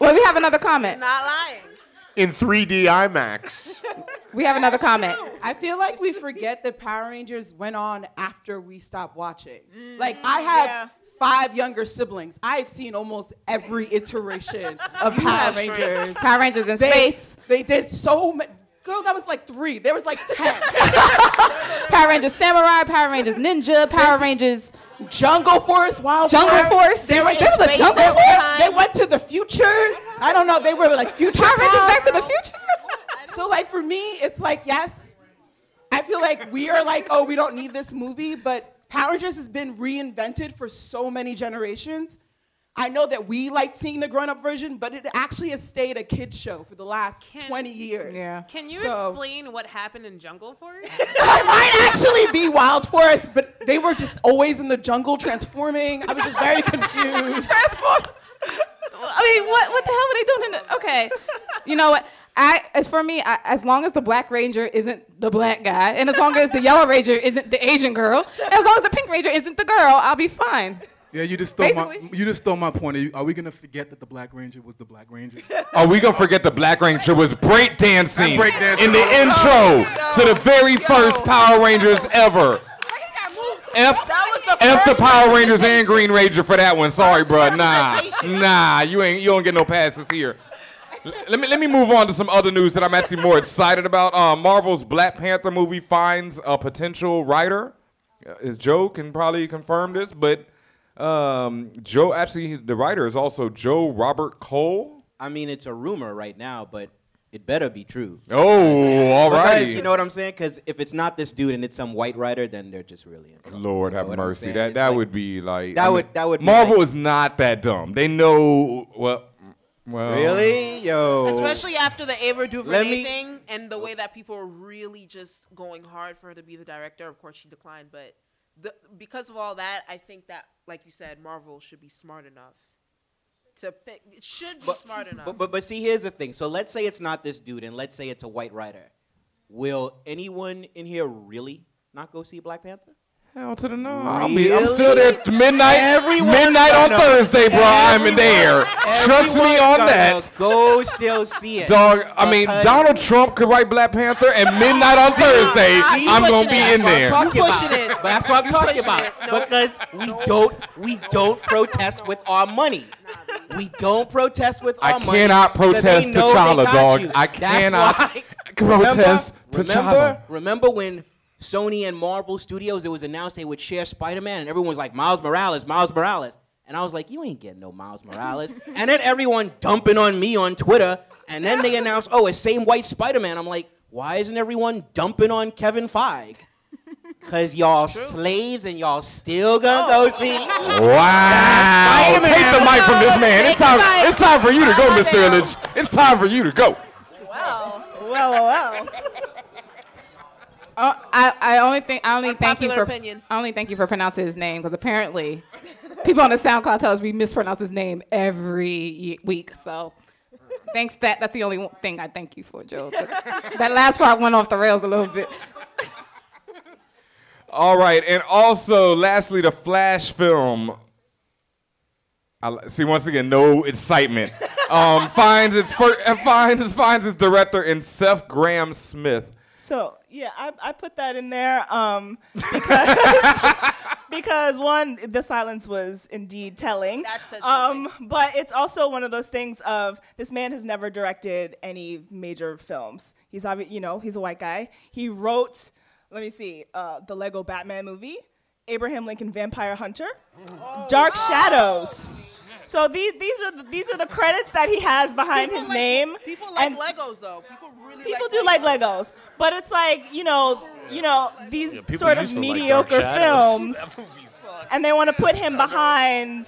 S4: well, we have another comment.
S8: Not lying.
S5: In 3D IMAX.
S4: We have another comment.
S17: I feel like we forget that Power Rangers went on after we stopped watching. Like I have
S6: yeah.
S17: Five younger siblings. I've seen almost every iteration of Power. Rangers.
S4: Power Rangers in
S17: They,
S4: space.
S17: they did so many. Girl, that was like three. There was like ten.
S4: Power Rangers Samurai. Power Rangers Ninja. Power Rangers
S17: Jungle Force, Wild
S4: Jungle Force.
S17: They
S4: There was a Jungle Force.
S17: time. They went to the future. I don't know. They were like future.
S4: Power Rangers Back to the Future.
S17: So like for me, it's like yes, I feel like we are like oh we don't need this movie, but Power Rangers has been reinvented for so many generations. I know that we like seeing the grown-up version, but it actually has stayed a kids show for the last 20 years.
S4: Yeah.
S7: Can you
S17: So-
S7: explain what happened in Jungle Force?
S17: I might actually be Wild Forest, but they were just always in the jungle transforming. I was just very confused.
S4: Transform. I mean, what what the hell were they doing in the? Okay, you know what? I as for me, I, as long as the Black Ranger isn't the black guy, and as long as the Yellow Ranger isn't the Asian girl, and as long as the Pink Ranger isn't the girl, I'll be fine.
S18: Yeah, you just stole my you just stole my point. Are, you, are we gonna forget that the Black Ranger was the Black Ranger?
S2: Are we gonna forget the Black Ranger was breakdancing
S18: Breakdancing.
S2: in the oh, intro to the very first Power Rangers ever? F, F the Power Rangers and Green Ranger for that one. Sorry, bro. Nah, nah, you ain't you don't get no passes here. Let me let me move on to some other news that I'm actually more excited about. Uh, Marvel's Black Panther movie finds a potential writer. Uh, Joe can probably confirm this, but um, Joe actually the writer is also Joe Robert Cole.
S16: I mean, it's a rumor right now, but it better be true.
S2: Oh, all righty.
S16: You know what I'm saying? Because if it's not this dude and it's some white writer, then they're just really in trouble.
S2: Lord have
S16: You know what
S2: mercy. That
S16: It's
S2: that
S16: like-
S2: would be like
S16: That
S2: I mean,
S16: would- that would
S2: Marvel
S16: like-
S2: is not that dumb. They know well. Well,
S16: Really, yo.
S8: Especially after the Ava DuVernay
S16: me-
S8: thing and the way that people were really just going hard for her to be the director. Of course, she declined, but the, because of all that, I think that, like you said, Marvel should be smart enough to pick. It should be smart enough.
S16: But, but but see, here's the thing. So let's say it's not this dude, and let's say it's a white writer. Will anyone in here really not go see Black Panther?
S2: Hell to the no. I'll be, I'm still there
S16: Really?
S2: t- midnight.
S16: Everyone
S2: midnight on Thursday, bro. I'm in there. Trust me
S16: Everyone
S2: on
S16: gonna
S2: that.
S16: Go still see it.
S2: Dog, I mean,
S16: Because-
S2: Donald Trump could write Black Panther, and midnight on Thursday,
S16: See?
S2: I'm gonna be in
S16: That's what I'm
S2: there.
S16: talking
S8: You
S16: about.
S8: pushing it.
S16: But that's what I'm
S8: You
S16: talking
S8: pushing
S16: about.
S8: it. No.
S16: Because we don't we don't protest with our money. We don't protest with
S2: I
S16: our money.
S2: I cannot
S16: so they
S2: protest
S16: know they
S2: T'Challa,
S16: got
S2: dog.
S16: you.
S2: I
S16: That's
S2: cannot
S16: why-
S2: protest
S16: remember,
S2: T'Challa.
S16: remember, remember when Sony and Marvel Studios it was announced they would share Spider-Man and everyone was like Miles Morales, Miles Morales. And I was like, you ain't getting no Miles Morales. and then everyone dumping on me on Twitter. And then they announced, oh, it's same white Spider-Man. I'm like, why isn't everyone dumping on Kevin Feige? Cause y'all slaves and y'all still gonna go see.
S2: Wow.
S16: Spider-Man.
S2: Take the mic from this man. It's time. It's time for you to go, Mr. Illidge. It's time for you to go.
S6: Wow! well, well.
S4: Uh, I, I only think I only thank you for
S8: opinion.
S4: I only thank you for pronouncing his name because apparently people on the SoundCloud tell us we mispronounce his name every week. So thanks that that's the only thing I thank you for, Joe. But that last part went off the rails a little bit.
S2: All right, and also, lastly, the Flash film. I see once again, no excitement. Um, finds its fir- finds its finds its director in Seth Grahame-Smith.
S6: So yeah, I, I put that in there um, because because one, the silence was indeed telling.
S8: That said
S6: um, but it's also one of those things of this man has never directed any major films. He's obvi- you know he's a white guy. He wrote, let me see, uh, the Lego Batman movie, Abraham Lincoln Vampire Hunter, Dark Shadows. So these these are the, these are the credits that he has behind
S8: People
S6: his
S8: like-
S6: name.
S8: People like
S6: And-
S8: Legos though. People really
S6: people
S8: like
S6: do like Legos, but it's like you know, you know these
S5: people
S6: sort of
S5: used to like
S6: mediocre films,
S5: That movie sucked.
S6: and they want to put him behind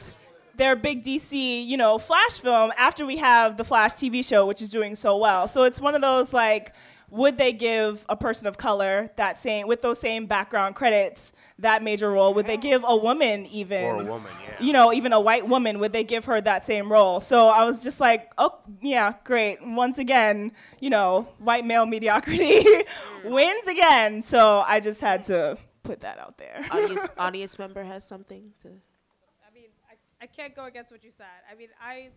S6: their big DC, you know, Flash film after we have the Flash TV show, which is doing so well. So it's one of those like, would they give a person of color that same with those same background credits that major role? Would they give a woman even
S5: Or a woman, yeah.
S6: you know, even a white woman, would they give her that same role? So I was just like, oh, yeah, great. Once again, you know, white male mediocrity wins again. So I just had to put that out there.
S8: audience, audience member has something to.
S19: I mean, I, I can't go against what you said. I mean, I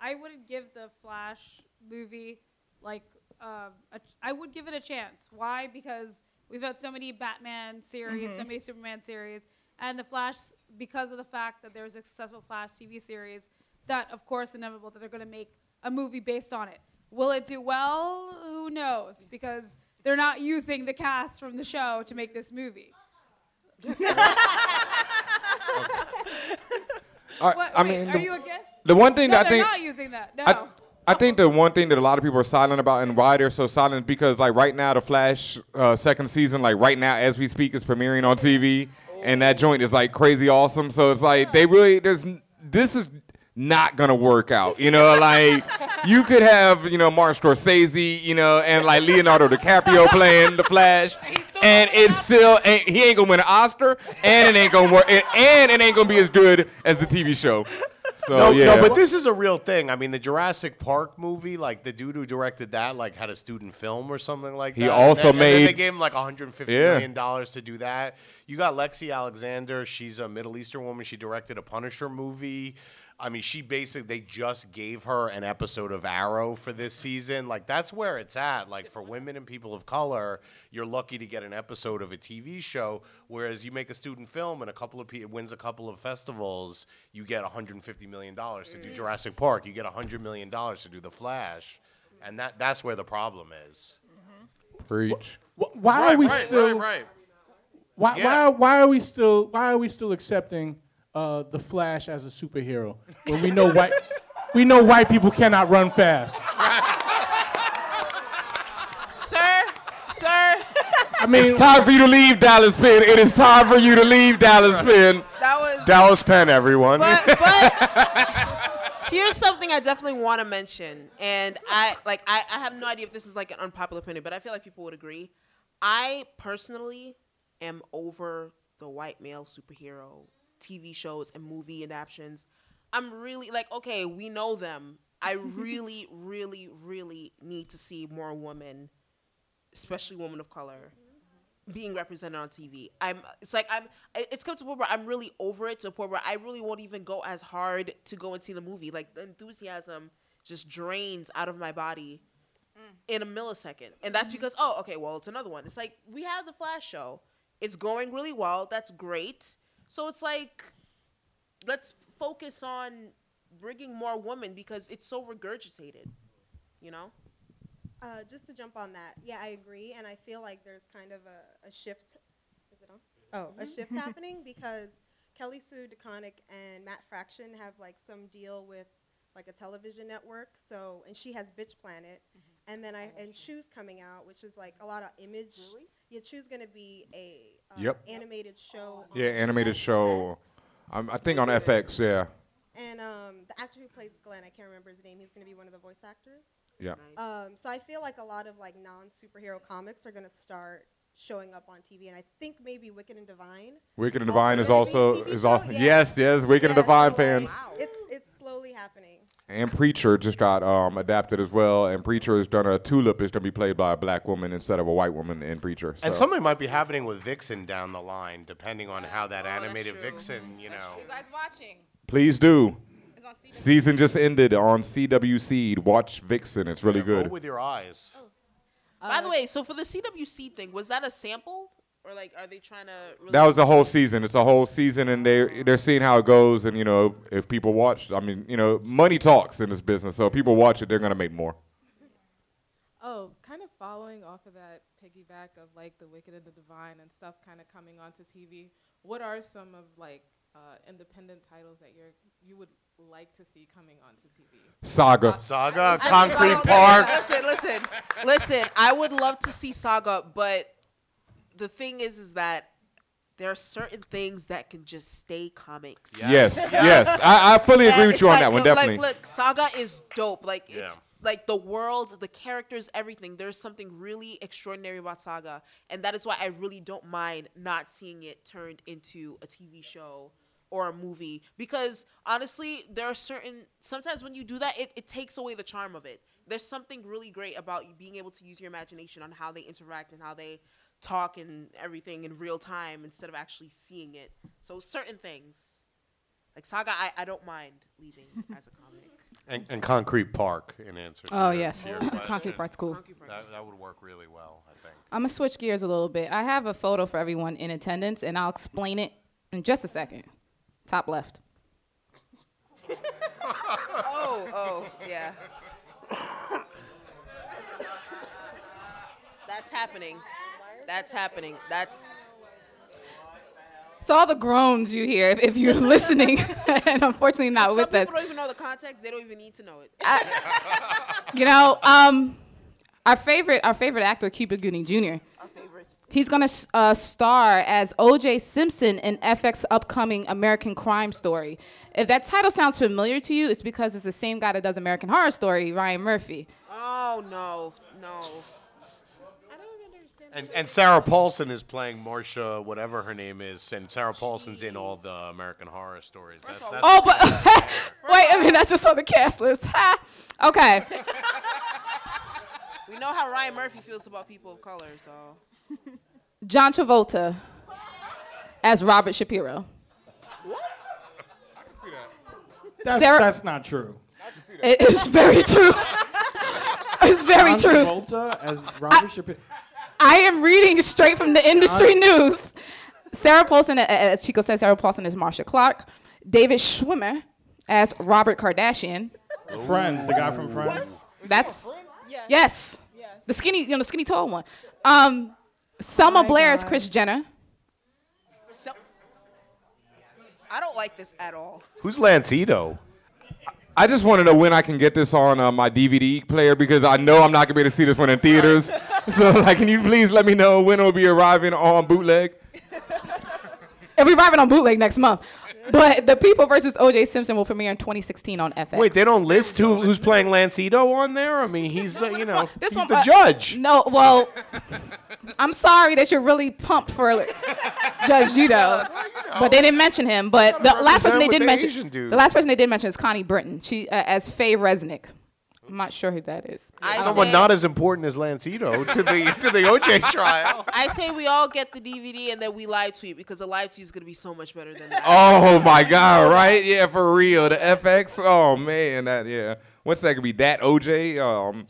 S19: I wouldn't give the Flash movie like um, a I would give it a chance. Why? Because we've had so many Batman series, so
S6: Mhm.
S19: many Superman series, and the Flash because of the fact that there's a successful Flash TV series. That of course inevitable that they're going to make a movie based on it. Will it do well? Who knows? Because they're not using the cast from the show to make this movie.
S2: All right,
S19: What-
S2: I
S19: wait,
S2: mean,
S19: are
S2: the,
S19: you again?
S2: the one thing
S19: No,
S2: that I
S19: they're
S2: think
S19: not using that. No.
S2: I, I think the one thing that a lot of people are silent about and why they're so silent is because like right now the Flash uh, second season like right now as we speak is premiering on TV and that joint is like crazy awesome. So it's like they really there's this is not gonna work out. You know, like you could have you know Martin Scorsese, you know, and like Leonardo DiCaprio playing the Flash, and it's still ain't, he ain't gonna win an Oscar, and it ain't gonna work, and, and it ain't gonna be as good as the TV show. So
S5: no,
S2: yeah,
S5: no, but this is a real thing. I mean, the Jurassic Park movie, like the dude who directed that, like had a student film or something like that.
S2: He also
S5: and then, and then they gave him like 150
S2: Yeah.
S5: million dollars to do that. You got Lexi Alexander. She's a Middle Eastern woman. She directed a Punisher movie. I mean, she basically they just gave her an episode of Arrow for this season. Like that's where it's at. Like for women and people of color, you're lucky to get an episode of a TV show. Whereas you make a student film and a couple of pe- it wins a couple of festivals, you get 150 million dollars to do mm-hmm. Jurassic Park. You get 100 million dollars to do The Flash, and that that's where the problem is. Mm-hmm.
S2: Preach.
S14: Wh- Why are we
S5: right,
S14: still?
S5: right, right.
S14: Why,
S5: Yeah.
S14: why, why are we still? Why are we still accepting uh, the Flash as a superhero when we know white we know white people cannot run fast?
S8: sir, sir.
S14: I mean,
S2: it's time for you to leave Dallas Penn. It is time for you to leave Dallas Penn.
S8: That was.
S5: Dallas Penn, everyone.
S8: But, but here's something I definitely want to mention, and I like I, I have no idea if this is like an unpopular opinion, but I feel like people would agree. I personally am over the white male superhero TV shows and movie adaptations. I'm really like, okay, we know them. I really, really, really need to see more women, especially women of color, being represented on TV. I'm it's like I'm it's come to a point where I'm really over it to a point where I really won't even go as hard to go and see the movie. Like the enthusiasm just drains out of my body mm. in a millisecond. And that's mm-hmm. because oh, okay, well, it's another one. It's like we have the Flash show. It's going really well. That's great. So it's like let's focus on bringing more women because it's so regurgitated. You know?
S12: Uh, just to jump on that, yeah, I agree, and I feel like there's kind of a, a shift. Is it on? Oh, a shift happening because Kelly Sue DeConnick and Matt Fraction have like some deal with like a television network. So, and she has Bitch Planet, and then I and Choose coming out, which is like a lot of image. Really? Yeah, Choose gonna be a
S2: Yep.
S12: animated show.
S2: Yeah, animated
S12: FX.
S2: show. Um, I think on FX. Yeah.
S12: And um, the actor who plays Glenn, I can't remember his name. He's going to be one of the voice actors.
S2: Yeah.
S12: Um, so I feel like a lot of like non-superhero comics are going to start showing up on TV, and I think maybe Wicked and Divine.
S2: Wicked and Divine is
S12: gonna
S2: also is
S12: show.
S2: all yes yes Wicked and Divine
S12: so,
S2: fans.
S12: like, It's it's slowly happening.
S2: And Preacher just got um, adapted as well. And Preacher has done a Tulip is going to be played by a black woman instead of a white woman in Preacher. So.
S5: And something might be happening with Vixen down the line, depending on how that animated Vixen, you know.
S4: You guys watching?
S2: Please do. Season just ended on CW Seed. Watch Vixen. It's really
S5: Yeah,
S2: good.
S5: Vote with your eyes.
S8: By the way, so for the CW Seed thing, was that a sample? Or like are they trying to really
S2: That was a whole season. It's a whole season, and they they're seeing how it goes. And you know, if people watch, I mean, you know, money talks in this business. So if people watch it, they're gonna make more.
S19: Oh, kind of following off of that piggyback of like the Wicked and the Divine and stuff kind of coming onto TV. What are some of like uh, independent titles that you're you would like to see coming onto TV?
S2: Saga.
S5: Saga,
S8: I-
S5: Concrete
S8: I-
S5: Park.
S8: Listen, listen, listen. I would love to see Saga, but the thing is, is that there are certain things that can just stay comics.
S2: Yes, yes. I, I fully agree
S8: And
S2: with you on
S8: like-
S2: that one. Definitely.
S8: like,
S2: Definitely.
S8: look, Saga is dope. Like
S2: Yeah.
S8: it's like the world, the characters, everything. There's something really extraordinary about Saga, and that is why I really don't mind not seeing it turned into a TV show or a movie. Because honestly, there are certain sometimes when you do that, it, it takes away the charm of it. There's something really great about you being able to use your imagination on how they interact and how they talk and everything in real time instead of actually seeing it. So certain things. Like Saga, I, I don't mind leaving as a comic.
S5: And, and Concrete Park, in answer to
S4: Oh,
S5: your,
S4: yes.
S5: to your
S4: Concrete. Park's cool.
S5: That, that would work really well, I think.
S4: I'm gonna switch gears a little bit. I have a photo for everyone in attendance, and I'll explain it in just a second. Top left.
S8: oh, oh, yeah. That's happening. That's happening. That's
S4: So all the groans you hear if, if you're listening, and unfortunately not
S8: Some
S4: with
S8: people
S4: us.
S8: don't even know the context. They don't even need to know it.
S4: You know, um, our favorite, our favorite actor, Cuba Gooding Jr.
S8: Our favorite.
S4: He's gonna uh, star as O.J. Simpson in FX upcoming American Crime Story. If that title sounds familiar to you, it's because it's the same guy that does American Horror Story, Ryan Murphy.
S8: Oh no, no.
S5: And, and Sarah Paulson is playing Marcia, whatever her name is, and Sarah Paulson's in all the American Horror Stories. That's, that's
S4: Oh, but wait a minute, I just saw the cast list. Ha. Okay.
S8: We know how Ryan Murphy feels about people of color, so.
S4: John Travolta as Robert Shapiro. What? I can see that.
S14: That's,
S4: Sarah-
S14: that's not true.
S4: It is very true. it's very
S14: John
S4: true.
S14: Travolta as Robert Shapiro.
S4: I am reading straight from the industry news. Sarah Paulson, as Chico said, Sarah Paulson is Marcia Clark. David Schwimmer as Robert Kardashian.
S14: Friends, the guy from Friends.
S4: That's yes. The skinny, you know, the skinny tall one. Um, Selma
S8: my
S4: Blair as
S8: God.
S4: Kris Jenner.
S8: so I don't like this at all.
S5: Who's Lance Ito?
S2: I just want to know when I can get this on uh, my DVD player because I know I'm not gonna be able to see this one in theaters. so, like, can you please let me know when it will be arriving on bootleg?
S4: It'll be arriving on bootleg next month. But The People versus O.J. Simpson will premiere in 2016 on FX.
S5: Wait, they don't list who, who's playing Lance Ito on there? I mean, he's the, you know,
S4: This
S5: he's
S4: one-
S5: the
S4: uh,
S5: judge.
S4: No, well, I'm sorry that you're really pumped for Judge Judo, but they didn't mention him. But the last person they did mention, the last person they did mention is Connie Britton. She uh, as Faye Resnick. I'm not sure who that is.
S5: Someone not as important as Lance Ito to the to the OJ trial.
S8: I say we all get the DVD and then we live tweet because the live tweet is gonna be so much better than that.
S2: Oh my God! Right? Yeah, for real. The FX. Oh man, that yeah. What's that gonna be? That OJ? Um,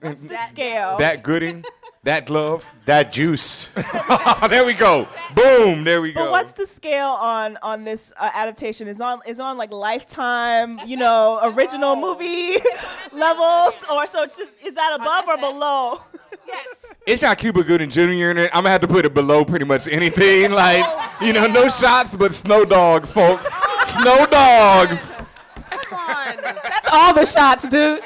S6: What's the scale?
S2: that Gooding? That glove?
S5: That juice?
S2: there we go. Boom. There we go.
S6: But what's the scale on on this uh, adaptation? Is on is on like lifetime, you know, original movie levels, or so it's just is that above or below?
S2: It's got Cuba Gooding Jr. in it. I'm gonna have to put it below pretty much anything. Like, you know, no shots, but snow dogs, folks. Snow dogs. Come on.
S4: That's all the shots, dude.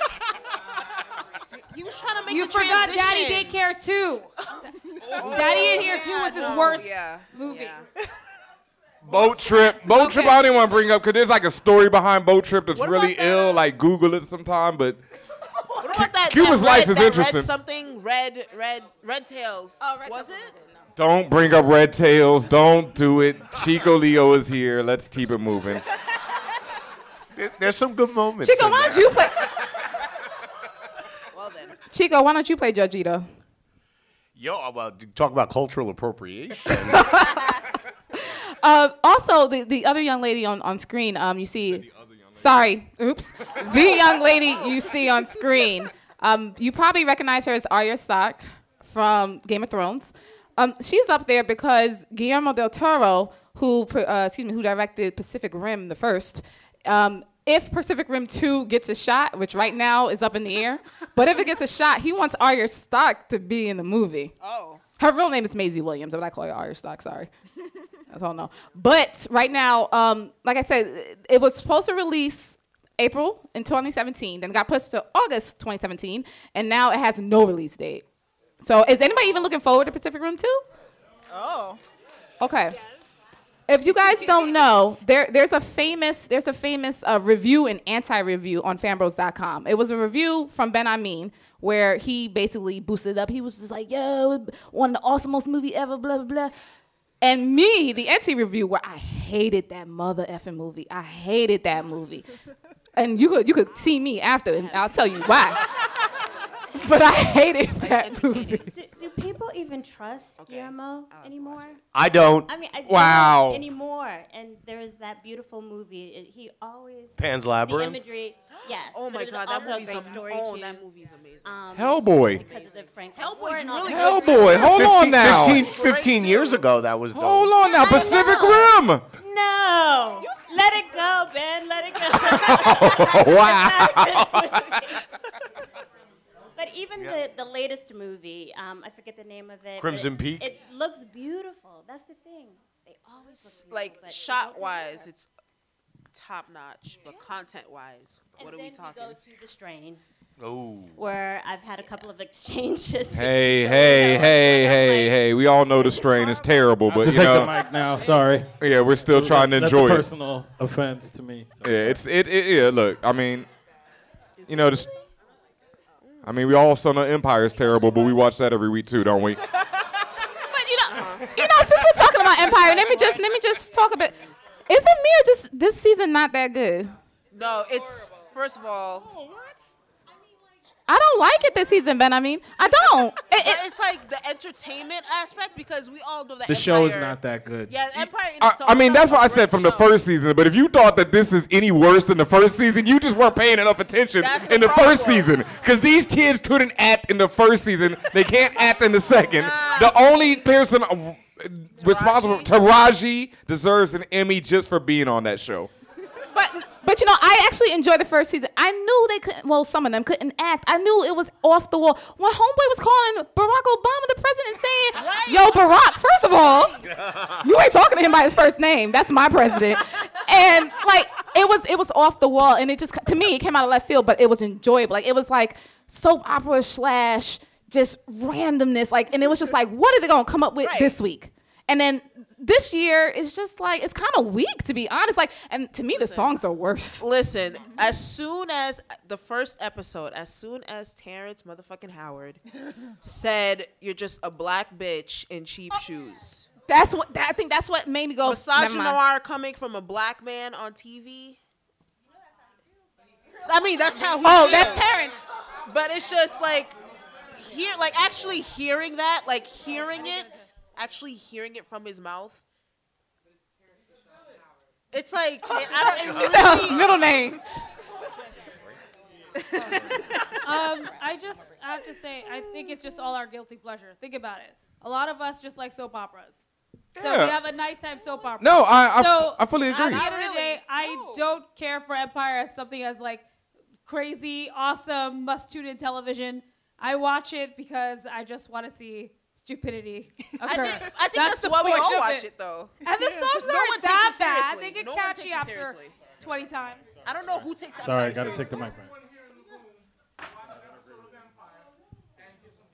S8: He was trying to make
S19: You
S8: the
S19: forgot Daddy. Daycare too. Oh. Daddy in here too was his
S8: Oh,
S19: worst
S8: yeah.
S19: movie.
S2: Boat trip. Boat trip. I didn't want to bring up because there's like a story behind boat trip that's really
S8: about
S2: ill. Like Google it sometime. But
S8: What about that?
S2: Cuba's
S8: that
S2: life
S8: red,
S2: is
S8: that
S2: interesting.
S8: Red something red, red, red tails. Oh, red was it?
S2: don't bring up red tails. Don't do it. Chico Leo is here. Let's keep it moving.
S5: There- There's some good moments.
S4: Chico,
S5: in
S4: why don't you play? Chico, why don't you play Judge Ito?
S5: Yo, well, talk about cultural appropriation.
S4: Uh, also, the, the other young lady on, on screen, um, you see. Sorry, oops. the young lady you see on screen, um, you probably recognize her as Arya Stark from Game of Thrones. Um, she's up there because Guillermo del Toro, who uh, excuse me, who directed Pacific Rim the first. Um, if Pacific Rim 2 gets a shot, which right now is up in the air, but if it gets a shot, he wants Arya Stark to be in the movie.
S8: Oh.
S4: Her real name is Maisie Williams, but I call her Arya Stark. Sorry. That's all I know. But right now, um, like I said, it- it was supposed to release April in 2017, then got pushed to August 2017, and now it has no release date. So is anybody even looking forward to Pacific Rim 2?
S6: Oh.
S4: Okay. If you guys don't know, there there's a famous there's a famous uh, review and anti-review on fanbros.com. It was a review from Ben Hameen where he basically boosted up. He was just like, "Yo, one of the awesomest movie ever." Blah blah blah. And me, the anti-review, where I hated that mother effing movie. I hated that movie. And you could you could see me after, and I'll tell you why. but I hated that movie.
S20: Do, do people even trust Guillermo anymore?
S5: I don't.
S20: I mean, I
S5: Wow.
S20: don't anymore. And there is that beautiful movie. It, he always
S5: Pan's
S20: the
S5: Labyrinth?
S20: imagery. Yes.
S8: Oh my God, that
S20: also a
S8: movie's
S20: great story
S8: oh,
S20: too.
S8: that movie's amazing.
S20: Um,
S2: Hellboy.
S20: Because of the Frank
S8: Hellboy's
S20: and
S8: really
S20: that.
S2: Hellboy. Hold
S5: 15,
S2: on now.
S5: 15, 15 years ago, that was dope.
S2: Hold on now. Pacific Rim.
S20: No. Let it go, Ben. Let it go.
S2: wow.
S20: But even the, the latest movie, um, I forget the name of it.
S5: Crimson
S20: it,
S5: Peak?
S20: It looks beautiful. That's the thing. They always look beautiful,
S8: Like shot wise, it's top notch, but content wise,
S20: And
S8: what are we talking?
S20: go to the strain.
S5: Oh.
S20: where I've had a couple of exchanges.
S2: Hey, hey, hey, hey, hey. We all know the strain is terrible, but
S10: to
S2: you
S10: take
S2: know,
S10: the mic now. Sorry.
S2: Yeah, we're still trying to
S10: That's
S2: enjoy
S10: a
S2: it.
S10: personal offense to me.
S2: Yeah, it's it, it. Yeah, look, I mean, you know, this. I mean, we all saw the Empire is terrible, but we watch that every week too, don't we?
S4: But you know, you know, since we're talking about Empire, let me just let me just talk a bit. Isn't me or just this season not that good?
S8: No, it's first of all.
S4: I don't like it this season, Ben. I mean, I don't. It- it-
S8: it's like the entertainment aspect because we all know that
S10: The show is not that good.
S8: Yeah, Empire. in
S2: I,
S8: itself
S2: I mean, that's what I said from the first season. But if you thought that this is any worse than the first season, you just weren't paying enough attention
S8: That's
S2: in the first season. Because these kids couldn't act in the first season. They can't act in the second. The only person uh, responsible, Taraji, deserves an Emmy just for being on that show.
S4: but but you know, I actually enjoyed the first season. I knew they couldn't. Well, some of them couldn't act. I knew it was off the wall. When Homeboy was calling Barack Obama the president, saying, "Yo, Barack, first of all, you ain't talking to him by his first name. That's my president." and like it was it was off the wall, and it just to me it came out of left field, but it was enjoyable. Like it was like soap opera slash just randomness. Like, and it was just like, what are they gonna come up with this week? And then this year it's just like it's kind of weak to be honest. Like, and to me the songs are worse.
S8: Listen, as soon as the first episode, as soon as Terrence motherfucking Howard said you're just a black bitch in cheap oh, shoes.
S4: That's what that, I think. That's what made me go. Massage.
S8: Misogynoir coming from a black man on TV. I mean, that's how he.
S4: Oh,
S8: feels.
S4: that's Terrence.
S8: But it's just like hear, like actually hearing that, like hearing it, actually hearing it from his mouth. It's like I don't.
S4: She
S8: It really-
S4: middle name.
S19: um, I just I have to say, I think it's just all our guilty pleasure. Think about it. A lot of us just like soap operas. So
S2: Yeah.
S19: we have a nighttime soap opera.
S2: No, I- I-
S19: so
S2: I fully agree.
S19: At the end of the day, I don't care for Empire as something as like crazy, awesome, must tune in television. I watch it because I just want to see stupidity
S8: I
S19: occur.
S8: think, I think that's,
S19: the
S8: why we
S19: point
S8: all
S19: of
S8: watch it, though.
S19: And the
S8: songs
S19: songs
S8: 'cause no
S19: aren't
S8: one takes
S19: that
S8: it
S19: bad.
S8: seriously.
S19: They get
S8: No one takes
S19: catchy
S8: it
S19: after
S8: seriously.
S19: 20 times.
S8: I don't know who takes.
S10: Sorry, I got to take the mic back.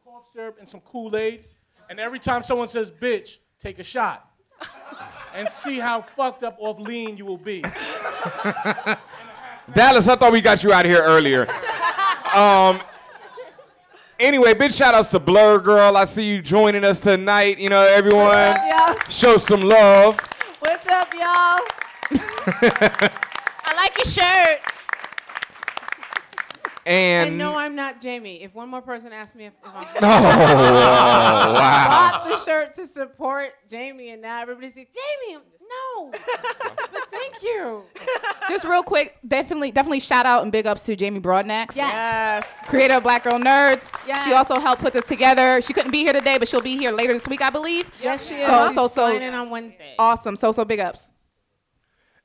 S14: cough syrup and some Kool-Aid, and every time someone says bitch, take a shot. and see how fucked up off lean you will be.
S2: Dallas, I thought we got you out of here earlier. Um. Anyway, big shout outs to Blerd Gurl. I see you joining us tonight. You know, everyone,
S4: y'all?
S2: show some love.
S4: What's up, y'all?
S8: I like your shirt.
S2: And,
S21: And no, I'm not Jamie. If one more person asks me if, if I'm
S2: Oh, wow.
S21: I bought the shirt to support Jamie, and now everybody's like, Jamie, no. but thank you.
S4: Just real quick, definitely, definitely shout out and big ups to Jamie Broadnax.
S6: Yes.
S4: Creator of Black Girl Nerds.
S21: Yes.
S4: She also helped put this together. She couldn't be here today, but she'll be here later this week, I believe.
S21: Yes, she is.
S4: So,
S21: She's
S4: so, so.
S21: flying in on Wednesday.
S4: Awesome. So, so big ups.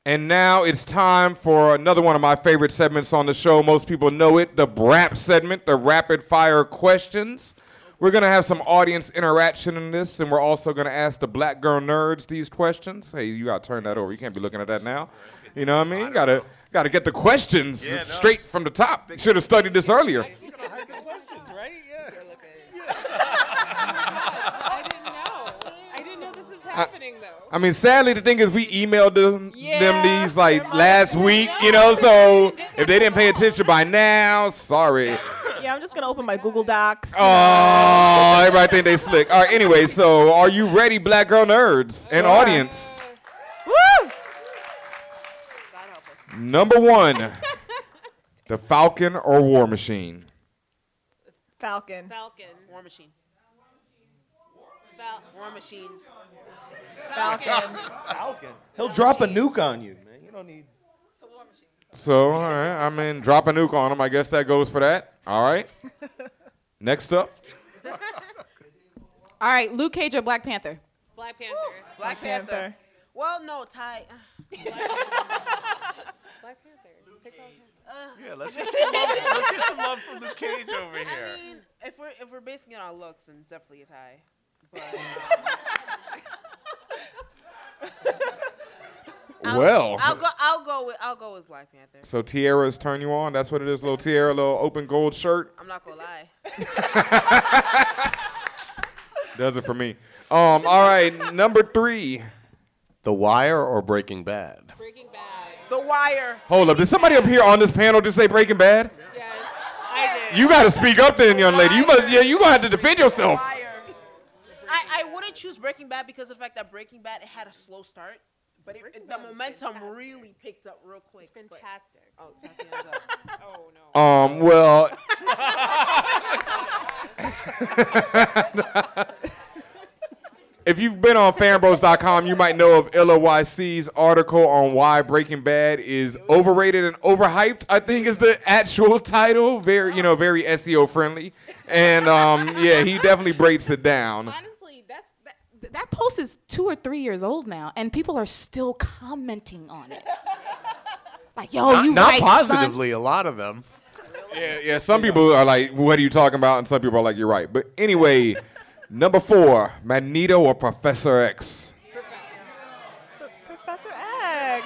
S2: And now it's time for another one of my favorite segments on the show. Most people know it, the BRAP segment, the rapid fire questions. We're going to have some audience interaction in this, and we're also going to ask the black girl nerds these questions. Hey, you got to turn that over. You can't be looking at that now. You know what I mean? You got to got to get the questions
S5: Yeah, no,
S2: straight from the top. They should have studied this earlier.
S5: questions, right?
S21: I didn't know. I didn't know this is happening, though.
S2: I mean, sadly, the thing is, we emailed them, them these like last week, you know. So if they didn't pay attention by now, sorry.
S6: Yeah, I'm just gonna open my Google Docs.
S2: Oh, everybody think they slick. All right, anyway, so are you ready, black girl nerds and
S6: Sure.
S2: audience?
S6: Woo!
S2: Number one, the Falcon or War Machine?
S6: Falcon.
S8: Falcon. War Machine. Fal- War Machine.
S6: Falcon.
S22: Falcon. He'll drop a nuke on you, man. You don't need.
S2: So, all right, I mean, drop a nuke on him. I guess that goes for that. All right. Next up,
S4: All right, Luke Cage or Black Panther?
S8: Black Panther. Black,
S6: Black
S8: Panther.
S6: Panther.
S8: Well, no, Ty. Black Panther. Pick Black Panther.
S5: Yeah, let's hear some love. Let's hear some love from Luke Cage over here.
S8: I mean, if we're if we're basing it on looks, then definitely it's high. But um, I'll-
S2: well,
S8: I'll go. I'll go go with I'll go with Black Panther.
S2: So tiaras turn you on? That's what it is. Little tiara, little open gold shirt.
S8: I'm not gonna lie.
S2: Does it for me. Um. All right. Number three.
S5: The Wire or Breaking Bad? Breaking Bad.
S8: The Wire.
S2: Hold up. Did somebody up here on this panel just say Breaking Bad?
S8: Yes, I did.
S2: You got to speak up, then, young lady. You must. Yeah. You gonna have to defend yourself.
S8: I, I wouldn't choose Breaking Bad because of the fact that Breaking Bad it had a slow start, but it, it- the momentum really picked up real quick. It's
S7: fantastic.
S8: oh, Tatiana's up.
S7: oh no.
S2: Um. Well. if you've been on fanbros.com, you might know of LOYC's article on why Breaking Bad is overrated and overhyped. I think is the actual title. Very, you know, very SEO friendly. And um, yeah, he definitely breaks it down.
S4: Honestly, that's that, that post is two or three years old now, and people are still commenting on it. Like, yo,
S5: not
S4: you
S5: not
S4: right, son.
S5: positively, a lot of them.
S2: Yeah, yeah. Some people are like, "What are you talking about?" And some people are like, "You're right." But anyway, number four, Magneto or Professor X.
S6: Professor X.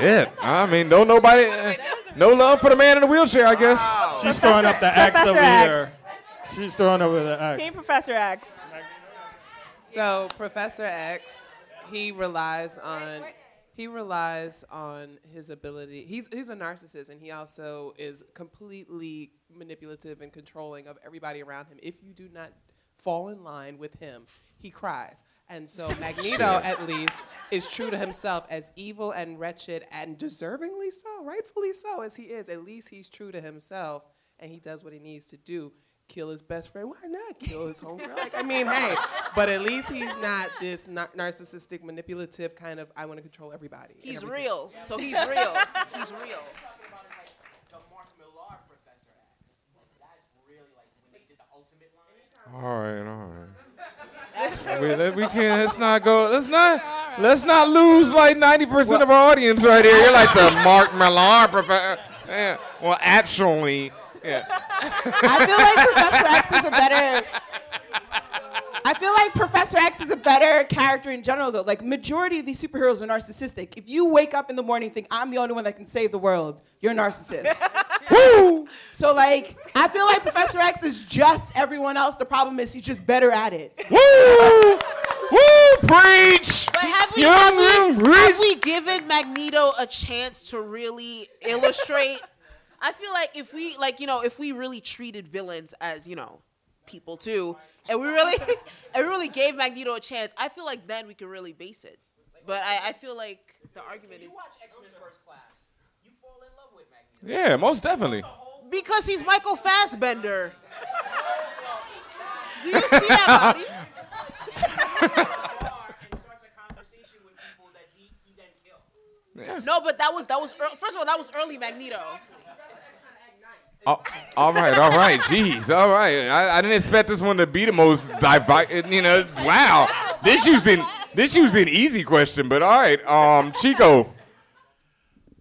S2: Shit. I mean, don't nobody. no love for the man in the wheelchair, I guess.
S14: She's throwing up the axe
S6: Professor
S14: over
S6: X.
S14: here. She's throwing over the axe.
S6: Team Professor X.
S9: So Professor X, he relies on he relies on his ability. He's he's a narcissist, and he also is completely manipulative and controlling of everybody around him. If you do not fall in line with him, he cries. And so Magneto,
S2: Shit.
S9: at least, is true to himself, as evil and wretched and deservingly so, rightfully so, as he is. At least he's true to himself, and he does what he needs to do. Kill his best friend. Why not kill his homegirl? Like, I mean, hey, but at least he's not this nar- narcissistic, manipulative kind of. I want to control everybody. and
S8: He's
S9: everything.
S8: real, so he's real. He's real.
S2: All right, all right. we, let- we can't. Let's not go. Let's not. Let's not lose like ninety percent of our audience right here. You're like the Mark Millar professor. Yeah. Well, actually, yeah.
S21: I feel like Professor X is a better. I feel like Professor X is a better character in general, though. Like majority of these superheroes are narcissistic. If you wake up in the morning and think I'm the only one that can save the world, you're a narcissist. Woo! So like, I feel like Professor X is just everyone else. The problem is he's just better at it.
S2: Woo! Woo! Preach!
S8: But have we,
S2: Young
S8: have,
S2: man,
S8: we,
S2: preach!
S8: have we given Magneto a chance to really illustrate? I feel like if we like you know if we really treated villains as you know people too, and we really and we really gave Magneto a chance, I feel like then we could really base it. But I, I feel like the argument is
S2: Yeah, most definitely.
S8: because he's Michael Fassbender. Do you see that, body? No, but that was that was ear- first of all that was early Magneto.
S2: Oh, all right, all right. Jeez, all right. I, I didn't expect this one to be the most divi- You know, wow. This using this using easy question, but all right. Um, Chico.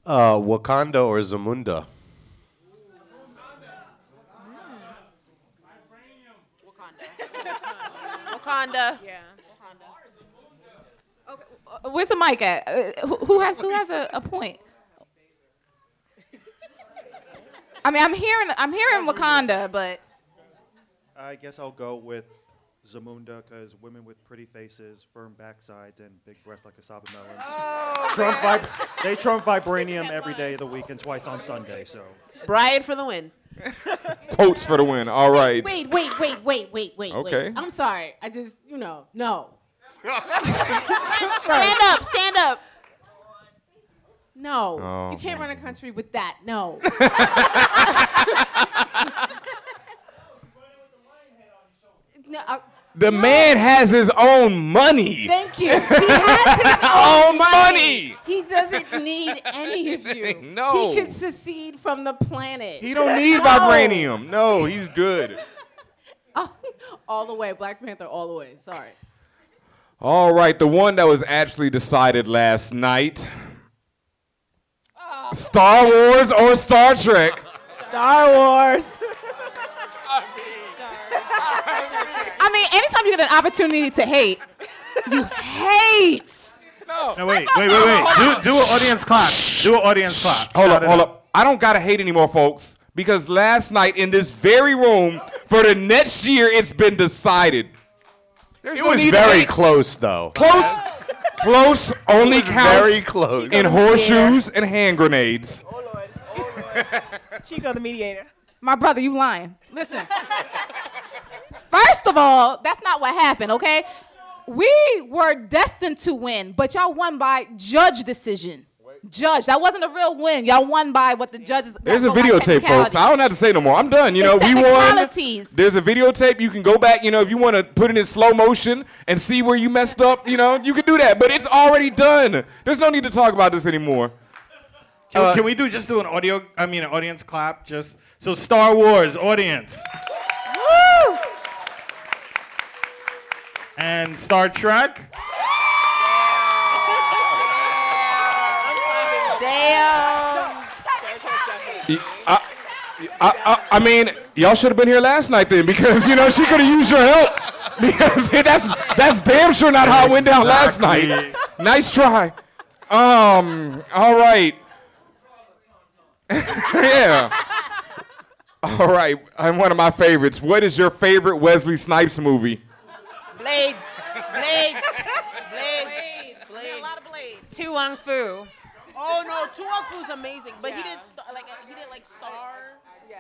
S5: Uh, Wakanda or Zamunda? Zamunda.
S8: Wakanda. Wakanda.
S4: Yeah. Uh, Where's the mic at? Uh, who, who has who has a, a point? I mean, I'm hearing I'm hearing Wakanda, but
S15: I guess I'll go with Zamunda because women with pretty faces, firm backsides, and big breasts like asaba melons.
S8: Oh,
S15: trump vib- they trump vibranium every day of the week and twice on Sunday. So
S8: Brian for the win.
S2: Quotes for the win. All right.
S21: Wait, wait, wait, wait, wait, wait.
S2: Okay.
S21: Wait. I'm sorry. I just, you know, no.
S8: Stand up, stand up.
S21: No.
S2: Oh,
S21: you can't run a country with that. No. no uh,
S2: The man has his own money.
S21: thank you. He has his own
S2: Own money.
S21: He doesn't need any of you.
S2: No.
S21: He can secede from the planet.
S2: He don't need
S21: No.
S2: vibranium. No, he's good.
S21: all the way. Black Panther all the way. Sorry.
S2: All right, the one that was actually decided last night. Star Wars or Star Trek?
S21: Star Wars.
S4: I mean, anytime you get an opportunity to hate, you hate.
S10: No, wait, wait, wait, wait. Do, do an audience clap. Do an audience clap.
S2: Hold
S10: Shout
S2: up, hold
S10: out.
S2: up. I don't gotta hate anymore, folks, because last night in this very room, for the next year, it's been decided. There's
S5: It
S2: no
S5: was very close, though.
S2: Close, close only
S5: was
S2: counts
S5: very close.
S2: in horseshoes and hand grenades. Oh Lord, oh Lord.
S6: Chico, the mediator.
S4: My brother, you lying. Listen. First of all, that's not what happened, okay? We were destined to win, but y'all won by judge decision. Judge. That wasn't a real win. Y'all won by what the judges.
S2: There's a
S4: go by
S2: videotape, folks. I don't have to say no more. I'm done. You know, we won. There's a videotape. You can go back. You know, if you want to put it in slow motion and see where you messed up, you know, you can do that. But it's already done. There's no need to talk about this anymore.
S10: Can,
S2: Uh,
S10: can we do just do an audio? I mean, an audience clap. Just so Star Wars audience and Star Trek.
S8: Damn.
S2: Y- I, I, I, I mean, y'all should have been here last night then, because you know she could have used your help. Because that's that's damn sure not how it went down last night. Nice try. Um. All right. yeah. All right. I'm one of my favorites. What is your favorite Wesley Snipes movie?
S8: Blade. Blade. Blade. Blade.
S13: A lot of blades.
S8: To Wong Foo. Oh no, To Wong amazing, but he didn't star, like he didn't like star. Yeah.